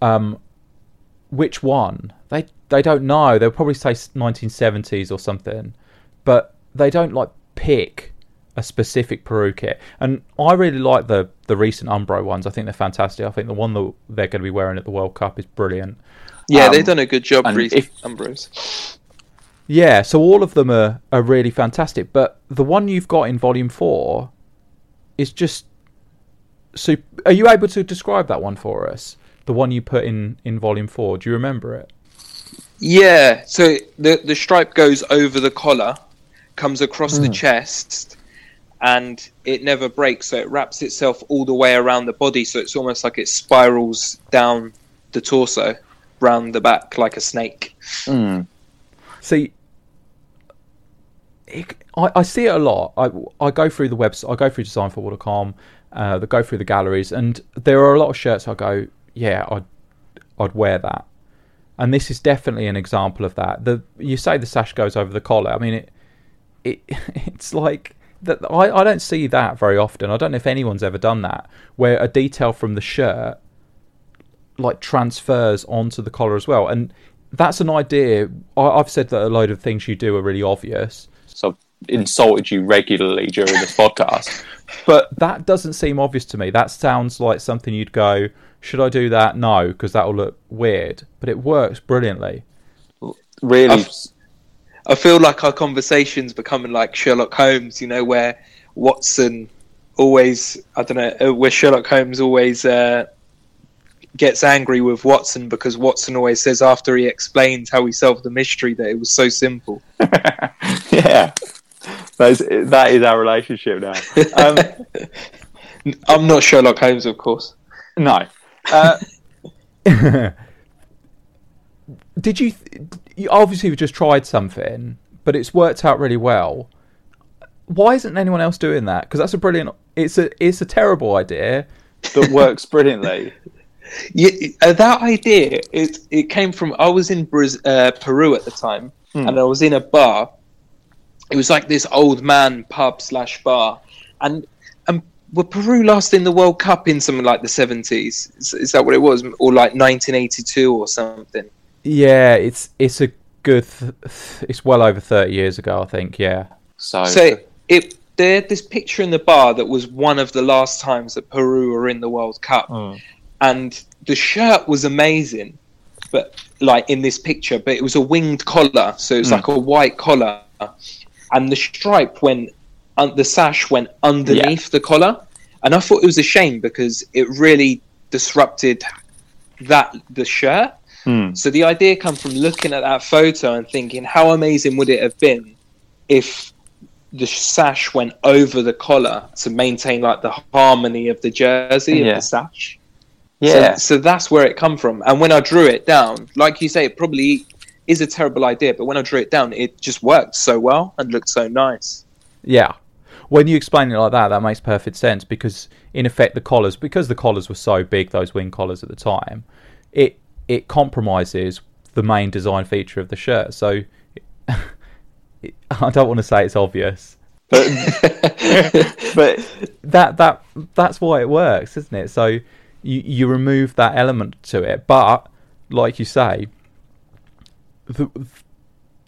Um, which one? They they don't know. They'll probably say 1970s or something, but they don't like pick a specific Peru kit. And I really like the the recent Umbro ones. I think they're fantastic. I think the one that they're going to be wearing at the World Cup is brilliant. Yeah, Um, they've done a good job, and recently, if- Ambrose. Yeah, so all of them are, are really fantastic, but the one you've got in Volume Four is just. So, Are you able to describe that one for us? The one you put in in Volume Four. Do you remember it? Yeah, so the the stripe goes over the collar, comes across the chest, and it never breaks. So it wraps itself all the way around the body. So it's almost like it spirals down the torso, round the back like a snake. mm, See, it, I, I see it a lot. I, I go through the website, I go through designfootball.com, uh, I go through the galleries, and there are a lot of shirts I go, yeah, I'd, I'd wear that. And this is definitely an example of that. The you say the sash goes over the collar. I mean, it, it [laughs] it's like that. I, I don't see that very often. I don't know if anyone's ever done that, where a detail from the shirt like transfers onto the collar as well. And that's an idea. I, I've said that a load of things you do are really obvious, so I've insulted you regularly during this podcast. but that doesn't seem obvious to me. That sounds like something you'd go, should I do that? No, because that will look weird. But it works brilliantly. Really, I've- I feel like our conversation's becoming like Sherlock Holmes, you know, where Watson always, I don't know, uh, where Sherlock Holmes always uh, gets angry with Watson because Watson always says after he explains how he solved the mystery that it was so simple. [laughs] yeah, that is, that is our relationship now. Um, [laughs] I'm not Sherlock Holmes, of course. no, uh, [laughs] Did you, you obviously you've just tried something, but it's worked out really well. Why isn't anyone else doing that? Because that's a brilliant. It's a it's a terrible idea. that works brilliantly. Yeah, uh, that idea it it came from I was in Braz- uh, Peru at the time, and I was in a bar. It was like this old man pub slash bar, and and were Peru last in the World Cup in something like the seventies? Is, is that what it was, or like nineteen eighty two or something? Yeah, it's it's a good. Th- it's well over thirty years ago, I think. Yeah. So, So it they had this picture in the bar that was one of the last times that Peru were in the World Cup, and the shirt was amazing, but like in this picture, but it was a winged collar, so it was like a white collar, and the stripe went, uh, the sash went underneath the collar, and I thought it was a shame because it really disrupted that the shirt. Hmm. So the idea come from looking at that photo and thinking, how amazing would it have been if the sash went over the collar to maintain like the harmony of the jersey of the sash. Yeah, So, so that's where it come from. And when I drew it down, like you say, it probably is a terrible idea, but when I drew it down, it just worked so well and looked so nice. Yeah. When you explain it like that, that makes perfect sense because, in effect, the collars, because the collars were so big, those wing collars at the time, it it compromises the main design feature of the shirt. So, it, [laughs] I don't want to say it's obvious. but [laughs] but That that that's why it works, isn't it? So, you you remove that element to it, but like you say, the,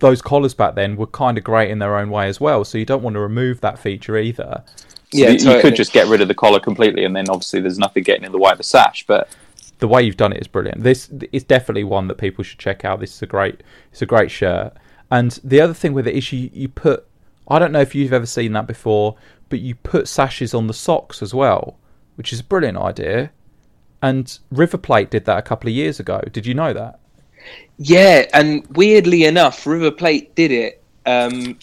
those collars back then were kind of great in their own way as well. So you don't want to remove that feature either. Yeah, you, you could just get rid of the collar completely, and then obviously there's nothing getting in the way of the sash. But the way you've done it is brilliant. This is definitely one that people should check out. This is a great, it's a great shirt. And the other thing with it is you, you put, I don't know if you've ever seen that before, but you put sashes on the socks as well, which is a brilliant idea. And River Plate did that a couple of years ago. Did you know that? Yeah, and weirdly enough, River Plate did it. Um,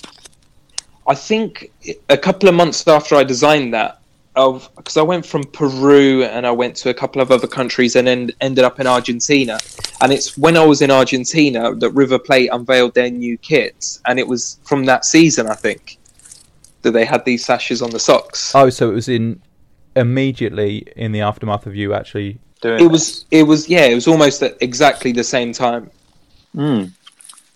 I think a couple of months after I designed that, because I went from Peru and I went to a couple of other countries and then ended up in Argentina. And it's when I was in Argentina that River Plate unveiled their new kits, and it was from that season, I think, that they had these sashes on the socks. Oh, so it was in immediately in the aftermath of you actually. doing It was, it was, yeah, it was almost at exactly the same time. Mm.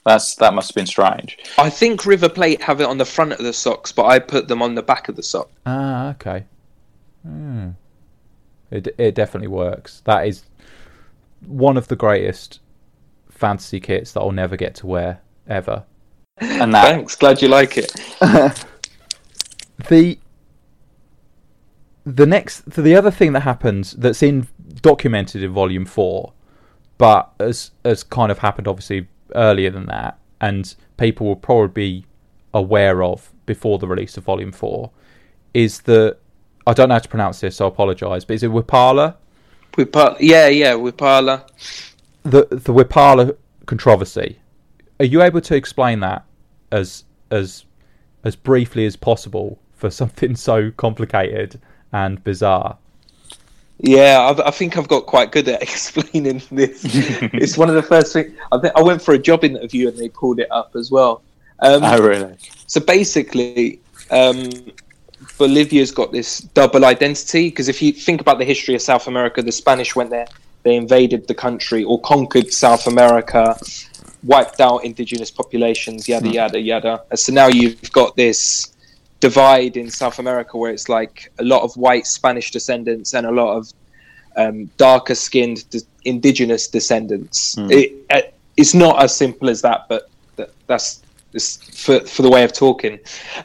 That's that must have been strange. I think River Plate have it on the front of the socks, but I put them on the back of the sock. Ah, okay. Hmm. It it definitely works. That is one of the greatest fantasy kits that I'll never get to wear ever. And that Thanks, glad you like it. [laughs] the the next the other thing that happens that's in documented in volume 4 but as as kind of happened obviously earlier than that and people will probably be aware of before the release of volume 4 is that I don't know how to pronounce this so I apologize but is it Wiphala Wiphala, yeah, yeah, Wiphala. the the Wiphala controversy. Are you able to explain that as as as briefly as possible for something [laughs] so complicated and bizarre. Yeah, I, I think I've got quite good at [laughs] explaining this. [laughs] it's one of the first things. I, think I went for a job interview and they pulled it up as well. Um, oh really? So basically, um, Bolivia's got this double identity because if you think about the history of South America, the Spanish went there, they invaded the country or conquered South America, wiped out indigenous populations, yada yada yada. So now you've got this divide in South America where it's like a lot of white Spanish descendants and a lot of um, darker skinned de- indigenous descendants. It, uh, it's not as simple as that, but that, that's for, for the way of talking.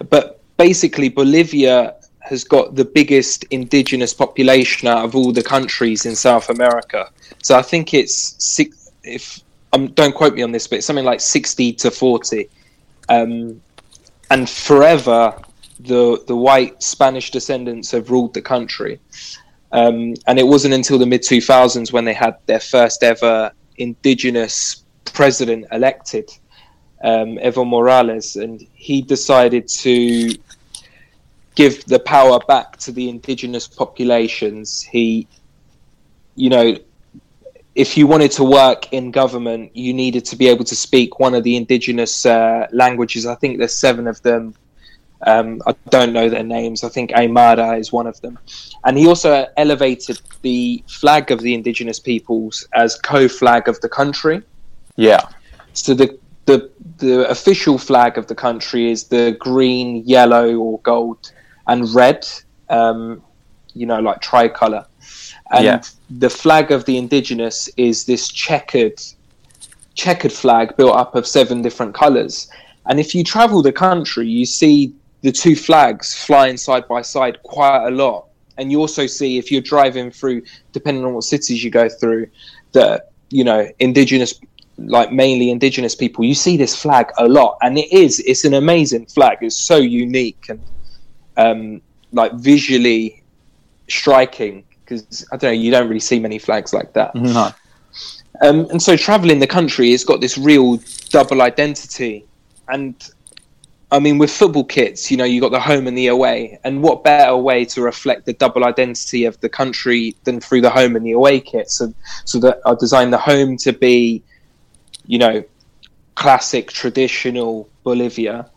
But basically, Bolivia has got the biggest indigenous population out of all the countries in South America. So I think it's six, if um, don't quote me on this, but it's something like 60 to 40. Um, and forever, the the white Spanish descendants have ruled the country. Um, and it wasn't until the mid 2000s when they had their first ever indigenous president elected, um, Evo Morales, and he decided to give the power back to the indigenous populations. He, you know, if you wanted to work in government, you needed to be able to speak one of the indigenous uh, languages. I think there's seven of them. Um, I don't know their names. I think Aymara is one of them. And he also elevated the flag of the indigenous peoples as co-flag of the country. Yeah. So the the the official flag of the country is the green, yellow, or gold and red. Um, you know, like tricolor. And Yeah. the flag of the indigenous is this checkered checkered flag built up of seven different colors. And if you travel the country, you see the two flags flying side by side quite a lot. And you also see if you're driving through, depending on what cities you go through, that you know indigenous, like mainly indigenous people, you see this flag a lot, and it is it's an amazing flag. It's so unique and um, like visually striking because I don't know, you don't really see many flags like that. No. Um, and so traveling the country, it's got this real double identity. And I mean, with football kits, you know, you got the home and the away. And what better way to reflect the double identity of the country than through the home and the away kit? So, so that I designed the home to be, you know, classic, traditional Bolivia,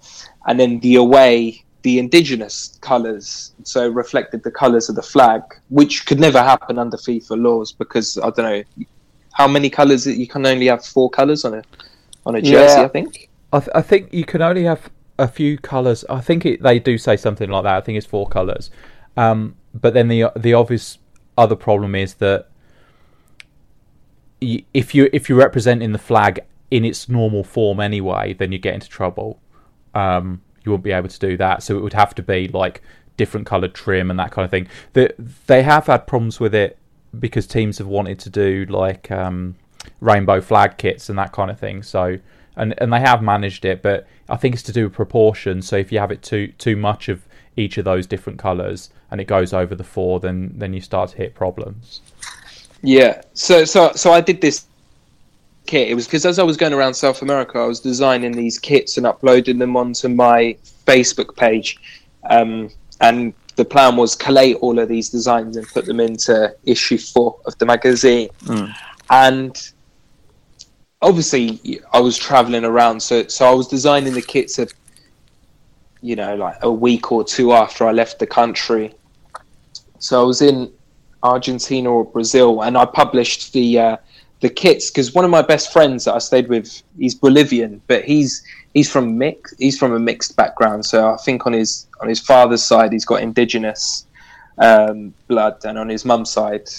and then the away, the indigenous colours. So reflected the colours of the flag, which could never happen under FIFA laws because I don't know how many colours. You can only have four colours on a on a jersey, Yeah. I think. I, th- I think you can only have a few colours. I think it, they do say something like that. I think it's four colours. Um, but then the the obvious other problem is that if you if you're representing the flag in its normal form anyway, then you get into trouble. Um, you won't be able to do that. So it would have to be like different coloured trim and that kind of thing. The, they have had problems with it because teams have wanted to do like um, rainbow flag kits and that kind of thing. So and and they have managed it, but I think it's to do with proportion. So if you have it too too much of each of those different colours and it goes over the four, then then you start to hit problems. Yeah. So so so I did this kit. It was because as I was going around South America, I was designing these kits and uploading them onto my Facebook page. Um, and the plan was collate all of these designs and put them into issue four of the magazine. And obviously, I was traveling around, so so I was designing the kits of, you know, like a week or two after I left the country. So I was in Argentina or Brazil, and I published the uh, the kits because one of my best friends that I stayed with, he's Bolivian, but he's he's from mix he's from a mixed background. So I think on his on his father's side, he's got indigenous um, blood, and on his mum's side,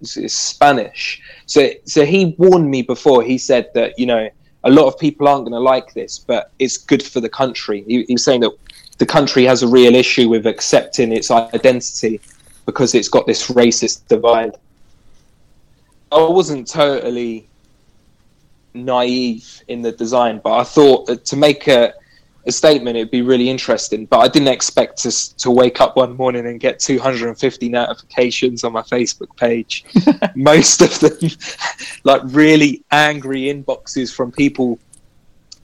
it's Spanish. So so he warned me before. He said that you know a lot of people aren't going to like this, but it's good for the country. He, he was saying that the country has a real issue with accepting its identity because it's got this racist divide. I wasn't totally naive in the design, but I thought to make a, a statement, it'd be really interesting. But I didn't expect to to wake up one morning and get 250 notifications on my Facebook page. [laughs] Most of them, like really angry inboxes from people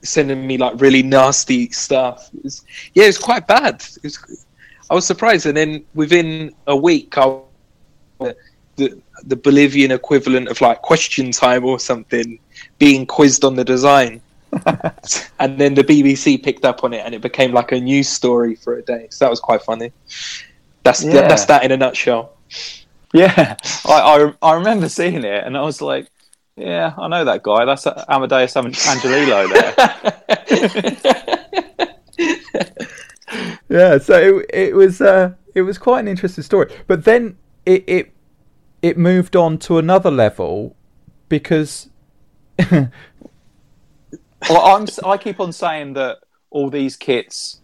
sending me like really nasty stuff. It was, yeah, it's quite bad. It was, I was surprised, and then within a week, I the the Bolivian equivalent of like question time or something, being quizzed on the design. [laughs] and then the BBC picked up on it, and it became like a news story for a day. So that was quite funny. That's Yeah. that's that in a nutshell. Yeah, I, I I remember seeing it, and I was like, "Yeah, I know that guy. That's Amadeus Angelillo there." [laughs] Yeah, so it, it was uh, it was quite an interesting story. But then it it it moved on to another level because [laughs] well, I keep on saying that all these kits.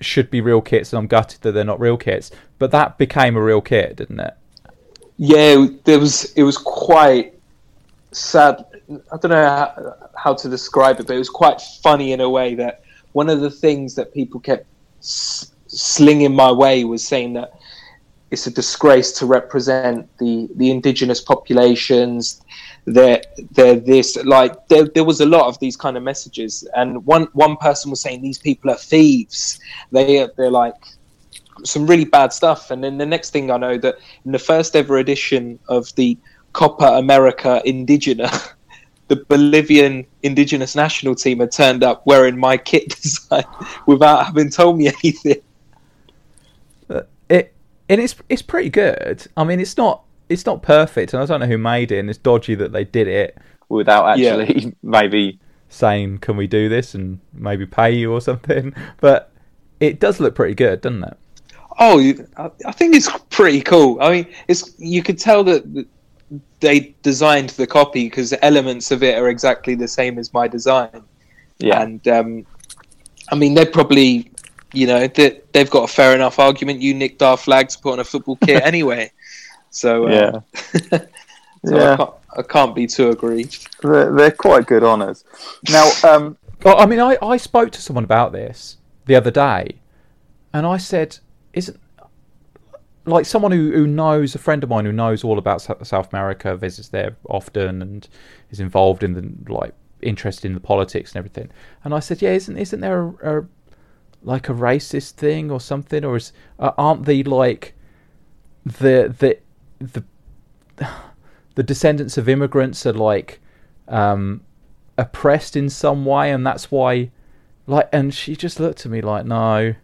should be real kits, and I'm gutted that they're not real kits. But that became a real kit, didn't it? Yeah, there was it was quite sad. I don't know how, to describe it, but it was quite funny in a way that one of the things that people kept slinging my way was saying that it's a disgrace to represent the the indigenous populations. They're they're this like there there was a lot of these kind of messages, and one one person was saying these people are thieves. They they're like some really bad stuff. And then the next thing I know that in the first ever edition of the Copa America Indigena, [laughs] the Bolivian indigenous national team had turned up wearing my kit [laughs] design without having told me anything. Uh, it and it's it's pretty good. I mean, it's not it's not perfect, and I don't know who made it, and it's dodgy that they did it, without Yeah. actually [laughs] maybe saying, "Can we do this?" and maybe pay you or something. [laughs] But it does look pretty good, doesn't it? Oh, I think it's pretty cool. I mean, it's you could tell that they designed the copy because the elements of it are exactly the same as my design. yeah And um, I mean, they probably, you know, they, they've got a fair enough argument. You nicked our flag to put on a football kit [laughs] anyway. So, uh, yeah [laughs] so Yeah. I, can't, I can't be too aggrieved. they're, they're quite good honours. Now, um, Well, I mean, I, I spoke to someone about this the other day, and I said, "Isn't like someone who, who knows a friend of mine who knows all about South America, visits there often, and is involved in the like interested in the politics and everything." And I said, "Yeah, isn't isn't there a, a like a racist thing or something, or is uh, aren't the like the the the the descendants of immigrants are like um, oppressed in some way, and that's why, like, and she just looked at me like, no,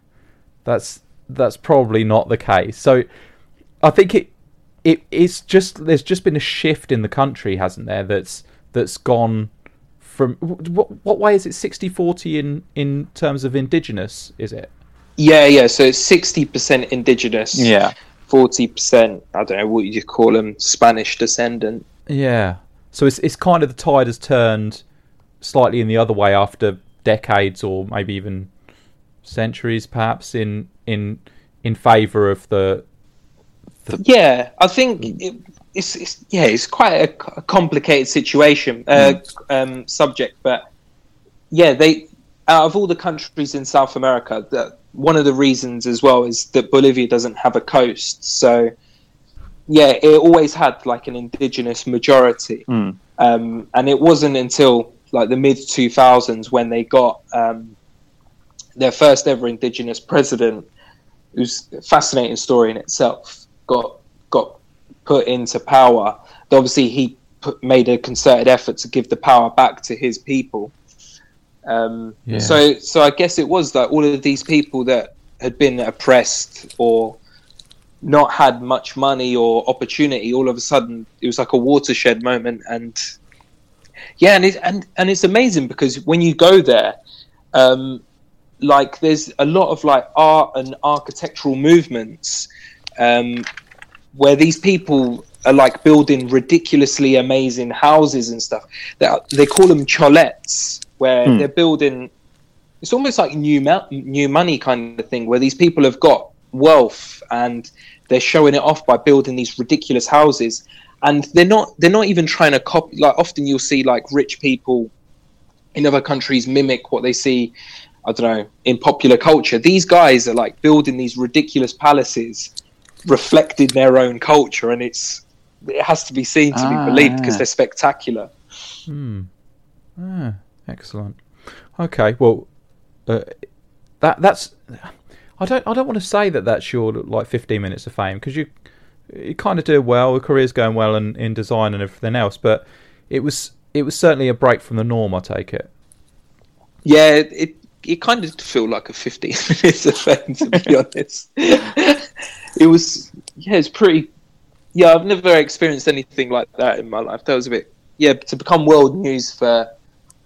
that's that's probably not the case. So, I think it it it's just there's just been a shift in the country, hasn't there? That's that's gone from what what way is it 60-40 in in terms of indigenous? Is it? Yeah, yeah. So it's 60% indigenous, yeah, 40%, I don't know what you call them, Spanish descendant. Yeah. So it's it's kind of the tide has turned slightly in the other way after decades or maybe even centuries, perhaps in in in favour of the Yeah, I think it, it's, it's yeah, it's quite a complicated situation uh, um, subject, but yeah, they out of all the countries in South America, that one of the reasons as well is that Bolivia doesn't have a coast, so yeah, it always had like an indigenous majority, Mm. um, and it wasn't until like the mid two thousands when they got um, their first ever indigenous president, who's a fascinating story in itself, got got put into power. Obviously, he put, made a concerted effort to give the power back to his people. Um, Yeah. So, so I guess it was that all of these people that had been oppressed or not had much money or opportunity, all of a sudden it was like a watershed moment, and Yeah, and it's and, and it's amazing because when you go there, um, like there's a lot of like art and architectural movements um, where these people are like building ridiculously amazing houses and stuff. They, they call them cholets, where Hmm. they're building. It's almost like new mo- new money kind of thing, where these people have got wealth and they're showing it off by building these ridiculous houses. And they're not they're not even trying to copy. Like often you'll see like rich people in other countries mimic what they see. I don't know in popular culture. These guys are like building these ridiculous palaces reflecting their own culture, and it's it has to be seen to Ah, be believed because yeah. they're spectacular. Hmm. Ah, excellent. Okay, well, uh, that that's. I don't. I don't want to say that that's your like 15 minutes of fame because you you kind of do well. Your career's going well in, in design and everything else, but it was it was certainly a break from the norm. I take it. Yeah, it it, kind of feel like a 15 [laughs] minutes of fame to be [laughs] honest. it was yeah, it's pretty. Yeah, I've never experienced anything like that in my life. That was a bit yeah. To become world news for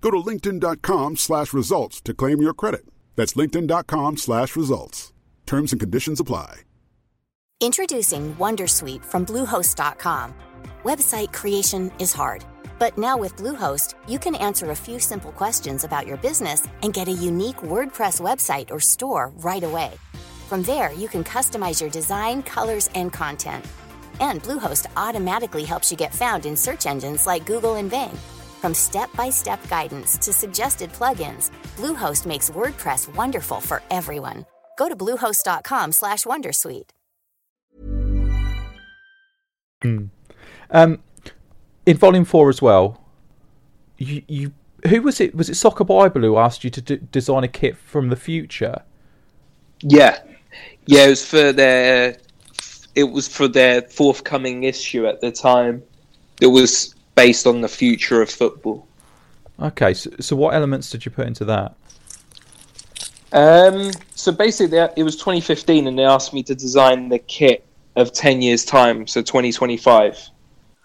Go to linkedin.com slash results to claim your credit. That's linkedin.com slash results. Terms and conditions apply. Introducing Wondersuite from Bluehost.com. Website creation is hard, but now with Bluehost, you can answer a few simple questions about your business and get a unique WordPress website or store right away. From there, you can customize your design, colors, and content. And Bluehost automatically helps you get found in search engines like Google and Bing. From step-by-step guidance to suggested plugins, Bluehost makes WordPress wonderful for everyone. Go to bluehost.com/wondersuite. Um, in volume four as well, you, you who was it? Was it Soccer Bible who asked you to d- design a kit from the future? Yeah, yeah. It was for their it was for their forthcoming issue at the time. It was based on the future of football. Okay, so, so what elements did you put into that? Um, so basically, it was 2015, and they asked me to design the kit of 10 years' time, so 2025.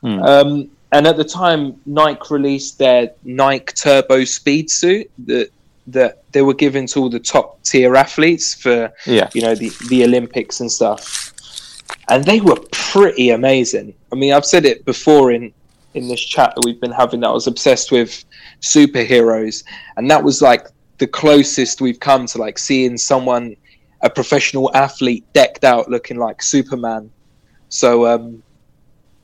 Um, and at the time, Nike released their Nike Turbo Speed suit that that they were given to all the top tier athletes for Yeah. you know the the Olympics and stuff. And they were pretty amazing. I mean, I've said it before in in this chat that we've been having that I was obsessed with superheroes, and that was like the closest we've come to like seeing someone, a professional athlete, decked out looking like Superman. So um,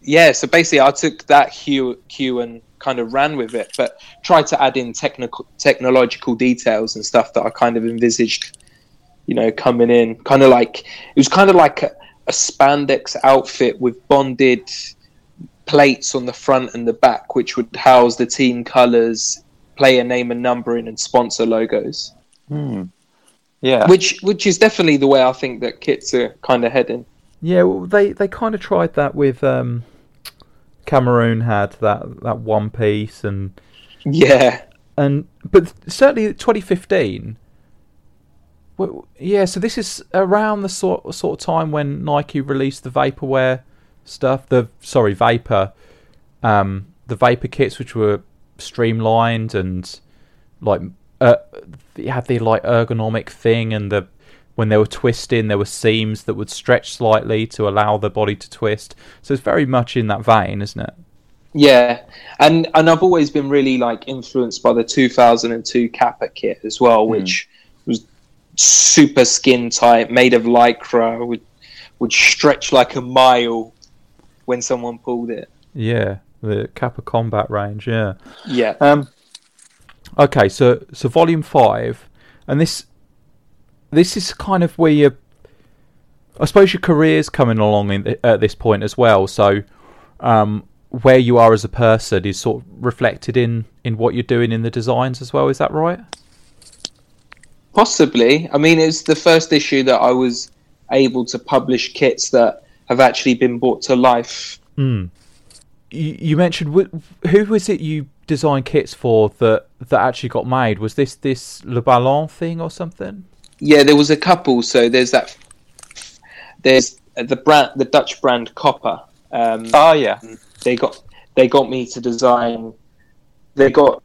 yeah, so basically, I took that hue, cue and kind of ran with it, but tried to add in technical, technological details and stuff that I kind of envisaged, you know, coming in. Kind of like it was kind of like a, a spandex outfit with bonded plates on the front and the back, which would house the team colors, player name and numbering, and sponsor logos. Yeah. Which, which is definitely the way I think that kits are kind of heading. Yeah, well, they they kind of tried that with um, Cameroon had that that one piece and Yeah, and but certainly 2015. Well, yeah, so this is around the sort sort of time when Nike released the vaporware stuff. The sorry, vapor, um, the vapor kits, which were streamlined and like uh, had the like ergonomic thing, and the when they were twisting, there were seams that would stretch slightly to allow the body to twist. So it's very much in that vein, isn't it? Yeah, and and I've always been really like influenced by the 2002 Kappa kit as well, which was super skin tight, made of lycra, would would stretch like a mile when someone pulled it. Yeah, the Kappa Combat range. Yeah. Yeah, Um, Okay, so so volume five, and this this is kind of where you, I suppose your career's coming along in, at this point as well. So, um, where you are as a person is sort of reflected in in what you're doing in the designs as well. Is that right? possibly. I mean, it's the first issue that I was able to publish kits that have actually been brought to life. You, you mentioned wh- who was it you designed kits for that that actually got made? Was this this Le Ballon thing or something? Yeah, there was a couple. So there's that. There's the brand, the Dutch brand Copa. Um, oh yeah, they got they got me to design. They got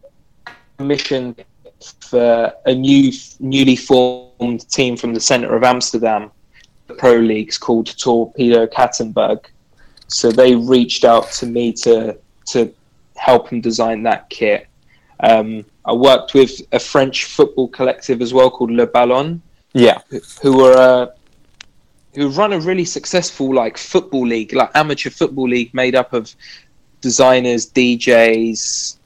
commissioned for a new newly formed team from the centre of Amsterdam, pro leagues called Torpedo Kattenberg. So they reached out to me to to help them design that kit. Um, I worked with a French football collective as well called Le Ballon, yeah. who were uh, who run a really successful like football league, like amateur football league, made up of designers, DJs,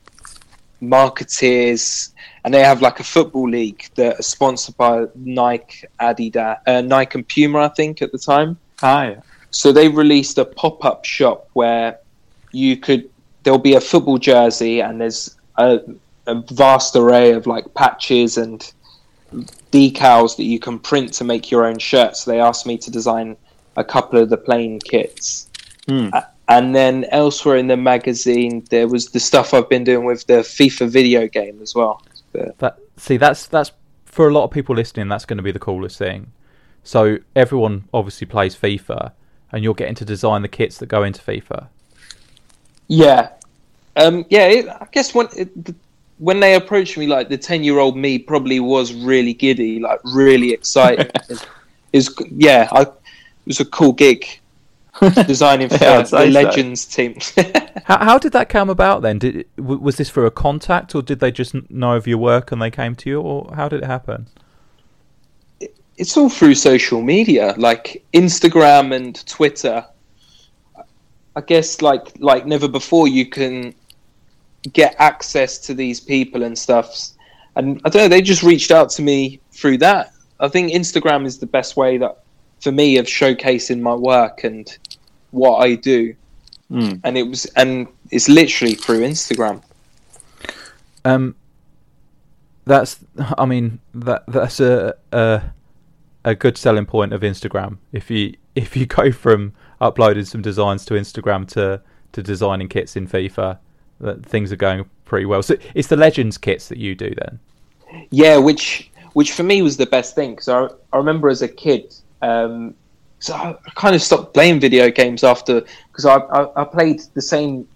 marketeers, and they have like a football league that are sponsored by Nike, Adidas, uh, Nike and Puma, I think, at the time. Ah yeah. So they released a pop up shop where you could there'll be a football jersey and there's a, a vast array of like patches and decals that you can print to make your own shirts. So they asked me to design a couple of the plain kits. Hmm. A- And then elsewhere in the magazine, there was the stuff I've been doing with the FIFA video game as well. But That see, that's that's for a lot of people listening. That's going to be the coolest thing. So everyone obviously plays FIFA, and you're getting to design the kits that go into FIFA. Yeah, um, yeah. It, I guess when it, the, when they approached me, like the ten-year-old me probably was really giddy, like really excited. [laughs] Is yeah, I, it was a cool gig [laughs] designing for Yeah, the say so. Legends team. [laughs] How, how did that come about then? Did was this for a contact, or did they just know of your work and they came to you, or how did it happen? it's all through social media, like Instagram and Twitter. I guess like like never before, you can get access to these people and stuff. And I don't know, they just reached out to me through that. I think Instagram is the best way that for me of showcasing my work and what I do. Mm. And it was and it's literally through Instagram. Um, that's, I mean, that that's a a, a good selling point of Instagram. If you if you go from uploading some designs to Instagram to to designing kits in FIFA, that things are going pretty well. So it's the Legends kits that you do then. Yeah, which which for me was the best thing because I, I remember as a kid, um, so I, I kind of stopped playing video games after because I, I I played the same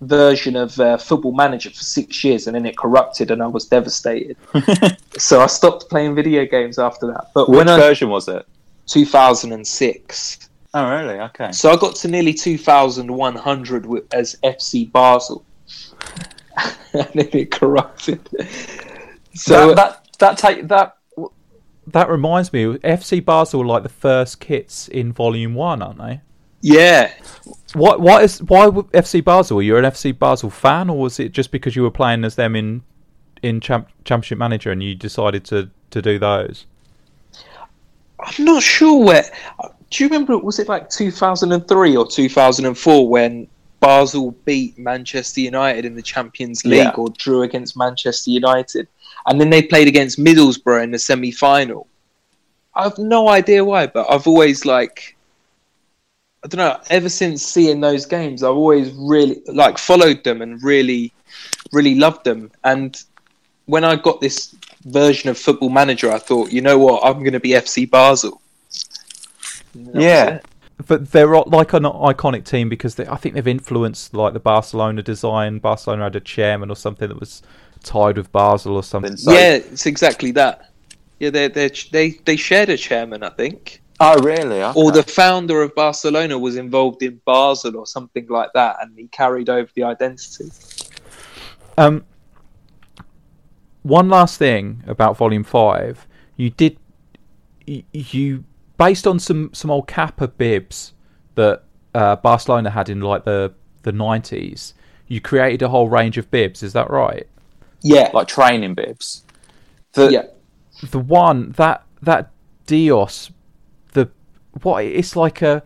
version of uh, Football Manager for six years and then it corrupted and I was devastated. [laughs] so I stopped playing video games after that. But Which version was it? 2006, Oh really? Okay. so I got to nearly 2,100 as FC Basel, [laughs] and then it corrupted. So that that that take that That reminds me, FC Basel were like the first kits in Volume One, aren't they? yeah. What? Why is why FC Basel? Were you an FC Basel fan, or was it just because you were playing as them in in champ, Championship Manager and you decided to to do those? I'm not sure where. Do you remember? Was it like 2003 or 2004 when Basel beat Manchester United in the Champions League Yeah. or drew against Manchester United, and then they played against Middlesbrough in the semi-final? I have no idea why, but I've always like. I don't know. Ever since seeing those games, I've always really like followed them and really, really loved them. And when I got this version of Football Manager, I thought, you know what, I'm going to be FC Basel. And that was Yeah. But they're like an iconic team because they, I think they've influenced like the Barcelona design. Barcelona had a chairman or something that was tied with Basel or something. So- yeah, it's exactly that. Yeah, they they they they shared a chairman, I think. Oh, really? Okay. or the founder of Barcelona was involved in Basel or something like that, and he carried over the identity. Um, one last thing about Volume Five, you did you based on some some old Kappa bibs that uh, Barcelona had in like the the nineties. You created a whole range of bibs. Is that right? Yeah, like training bibs. The, yeah. The one that that Dios, the what? It's like a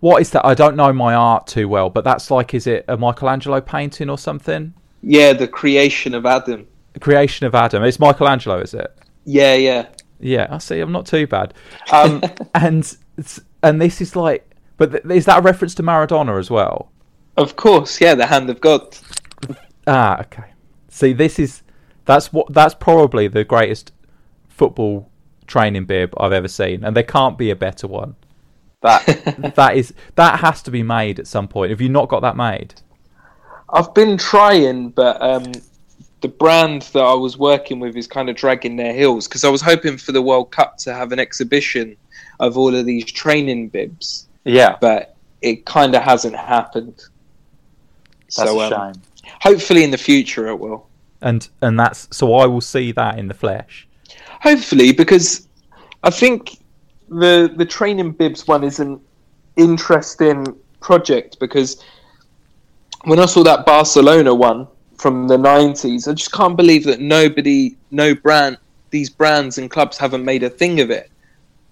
what is that? I don't know my art too well, but that's like is it a Michelangelo painting or something? Yeah, the creation of Adam. The creation of Adam. It's Michelangelo, is it? Yeah, yeah. Yeah, I see. I'm not too bad. [laughs] Um, and and this is like, but th- is that a reference to Maradona as well? Of course, yeah, the hand of God. Ah, okay. See, this is that's what that's probably the greatest football training bib I've ever seen, and there can't be a better one. That [laughs] that is that has to be made at some point. Have you not got that made? I've been trying, but um, the brand that I was working with is kind of dragging their heels because I was hoping for the World Cup to have an exhibition of all of these training bibs, yeah, but it kind of hasn't happened. that's so a um, shame. hopefully in the future it will. And and that's so I will see that in the flesh. Hopefully, because I think the the training bibs one is an interesting project because when I saw that Barcelona one from the nineties, I just can't believe that nobody, no brand, these brands and clubs haven't made a thing of it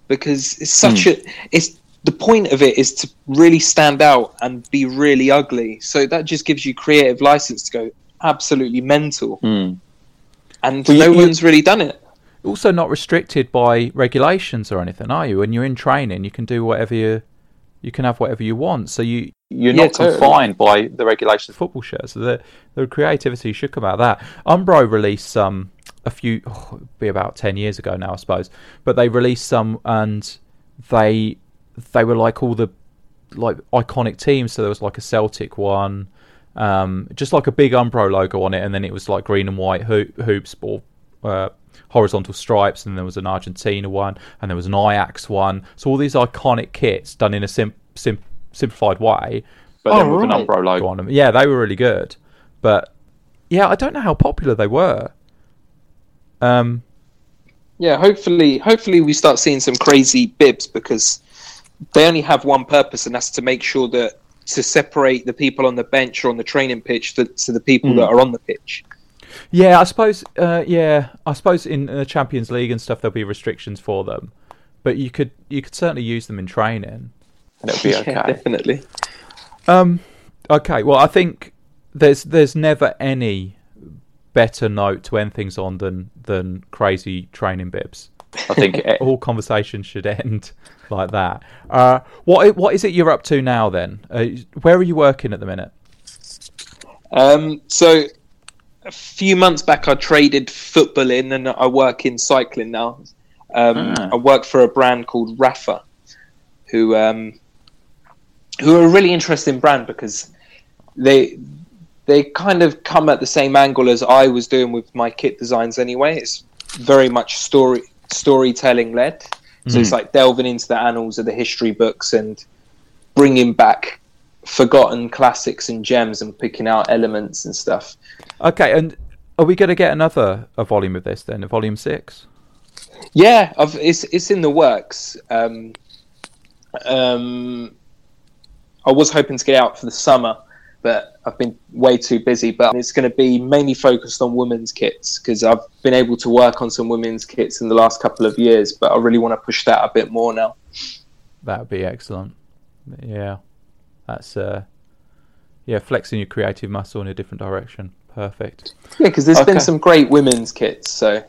because it's such hmm. a it's the point of it is to really stand out and be really ugly. So that just gives you creative license to go absolutely mental, Mm. and Well, no you- one's really done it. Also, not restricted by regulations or anything, are you? When you're in training, you can do whatever you you can have whatever you want. So you You're Yeah, not totally. confined by the regulations. football shirts. So the the creativity should come out of that. Umbro released some a few, oh, be about ten years ago now, I suppose. But they released some, and they they were like all the like iconic teams. So there was like a Celtic one, um, just like a big Umbro logo on it, and then it was like green and white hoop, hoops or uh, horizontal stripes, and there was an Argentina one, and there was an Ajax one. So all these iconic kits done in a sim, sim, simplified way But Oh, then with right. an Umbro logo. on them. Yeah, they were really good, but yeah, I don't know how popular they were. Um, Yeah, hopefully, hopefully we start seeing some crazy bibs because they only have one purpose, and that's to make sure that to separate the people on the bench or on the training pitch to, to the people that are on the pitch. yeah, I suppose. Uh, yeah, I suppose in the Champions League and stuff there'll be restrictions for them, but you could you could certainly use them in training. And it'll be [laughs] Yeah, okay. definitely. Um, okay, well, I think there's there's never any better note to end things on than than crazy training bibs. I think [laughs] it, All conversations should end like that. Uh, what what is it you're up to now then? Uh, where are you working at the minute? Um, so a few months back, I traded football in, and I work in cycling now. Um, Ah. I work for a brand called Rapha, who um, who are a really interesting brand because they they kind of come at the same angle as I was doing with my kit designs. Anyway, it's very much story storytelling led. So it's like delving into the annals of the history books and bringing back forgotten classics and gems and picking out elements and stuff. Okay, and are we going to get another a volume of this then, a volume six? Yeah, I've, it's it's in the works. Um, um, I was hoping to get out for the summer, but I've been way too busy. But it's going to be mainly focused on women's kits because I've been able to work on some women's kits in the last couple of years. But I really want to push that a bit more now. That would be excellent. Yeah, that's uh, yeah, flexing your creative muscle in a different direction. Perfect. Yeah, because there's been some great women's kits, so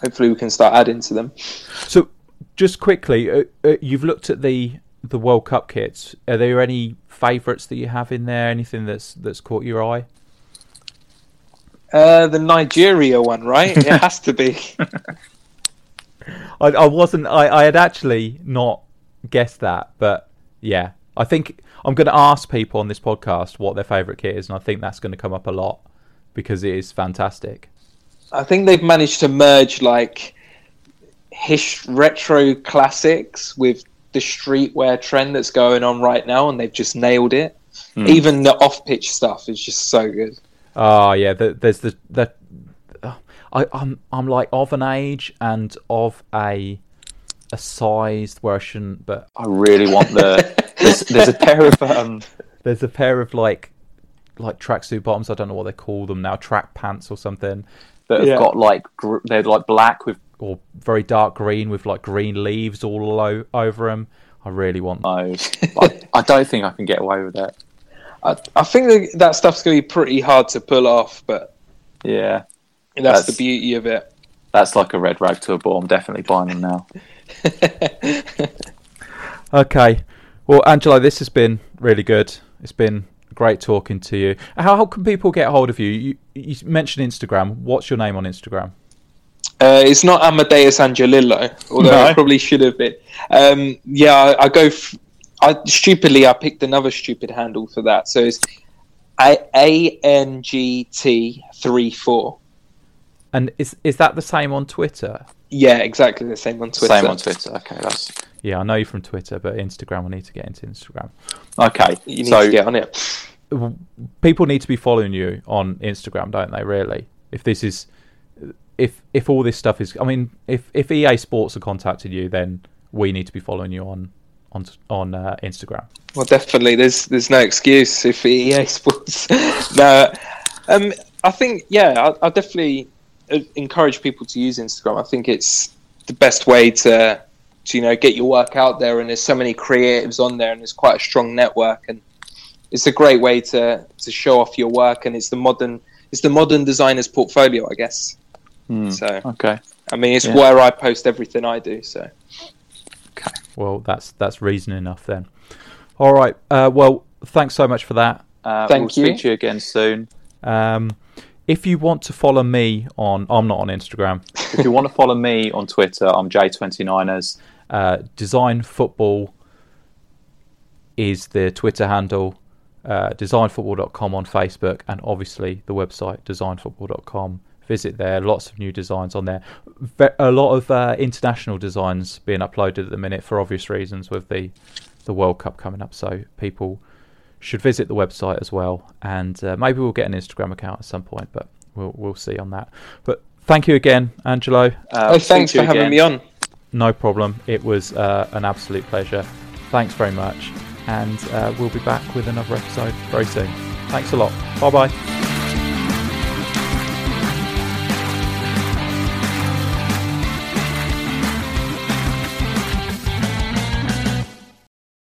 hopefully we can start adding to them. So, just quickly, uh, uh, you've looked at the the World Cup kits. Are there any favourites that you have in there? Anything that's that's caught your eye? Uh, the Nigeria one, right? it [laughs] has to be. I, I wasn't. I, I had actually not guessed that, but yeah, I think I'm going to ask people on this podcast what their favourite kit is, and I think that's going to come up a lot because it is fantastic. I think they've managed to merge like his retro classics with the streetwear trend that's going on right now, and they've just nailed it. Hmm. Even the off-pitch stuff is just so good. Oh yeah, the, there's the that. I, I'm I'm like of an age and of a a size where I shouldn't, but I really want the. there's, there's a pair of um, [laughs] there's a pair of like like tracksuit bottoms. I don't know what they call them now, track pants or something, that have Yeah. got like gr- they're like black with or very dark green with like green leaves all o- over them. I really want. nose. [laughs] I, I don't think I can get away with that. I, I think that, that stuff's going to be pretty hard to pull off, but Yeah, that's, That's- the beauty of it. that's like a red rag to a bull. I'm definitely buying them now. [laughs] Okay, well, Angelo, this has been really good. It's been great talking to you. How, how can people get hold of you? You, you mentioned Instagram. What's your name on Instagram? Uh, it's not Amadeus Angelillo, although No. it probably should have been. Um, yeah, I, I go. F- I stupidly I picked another stupid handle for that, so it's A N G T three four. And is is that the same on Twitter? Yeah, exactly the same on Twitter. Same on Twitter. Okay, that's Yeah, I know you from Twitter, but Instagram, I need to get into Instagram. okay. You need so to get on it. People need to be following you on Instagram, don't they? Really, if this is, if if all this stuff is, I mean, if if EA Sports have contacted you, then we need to be following you on on on uh, Instagram. Well, definitely. There's there's no excuse if EA [laughs] Sports. no, um, I think yeah, I, I definitely uh, encourage people to use Instagram. I think it's the best way to to you know get your work out there, and there's so many creatives on there, and there's quite a strong network, and it's a great way to to show off your work, and it's the modern it's the modern designer's portfolio, I guess. Hmm, So okay. I mean, it's Yeah. where I post everything I do. So okay, Well, that's that's reason enough then. All right. Uh, well, thanks so much for that. Uh, Thank we'll you. speak to you again soon. Um, if you want to follow me on, I'm not on Instagram. If you want to follow me on Twitter, I'm J29ers. Uh, Design Football is the Twitter handle. Uh, designfootball.com on Facebook, and obviously the website designfootball.com. Visit there. Lots of new designs on there. A lot of uh, international designs being uploaded at the minute for obvious reasons with the the World Cup coming up. So people should visit the website as well, and uh, maybe we'll get an Instagram account at some point, but we'll we'll see on that. But thank you again, Angelo. Uh, oh, thanks to for having again. me on. No problem. It was uh, an absolute pleasure. Thanks very much. And uh, we'll be back with another episode very soon. Thanks a lot. Bye bye.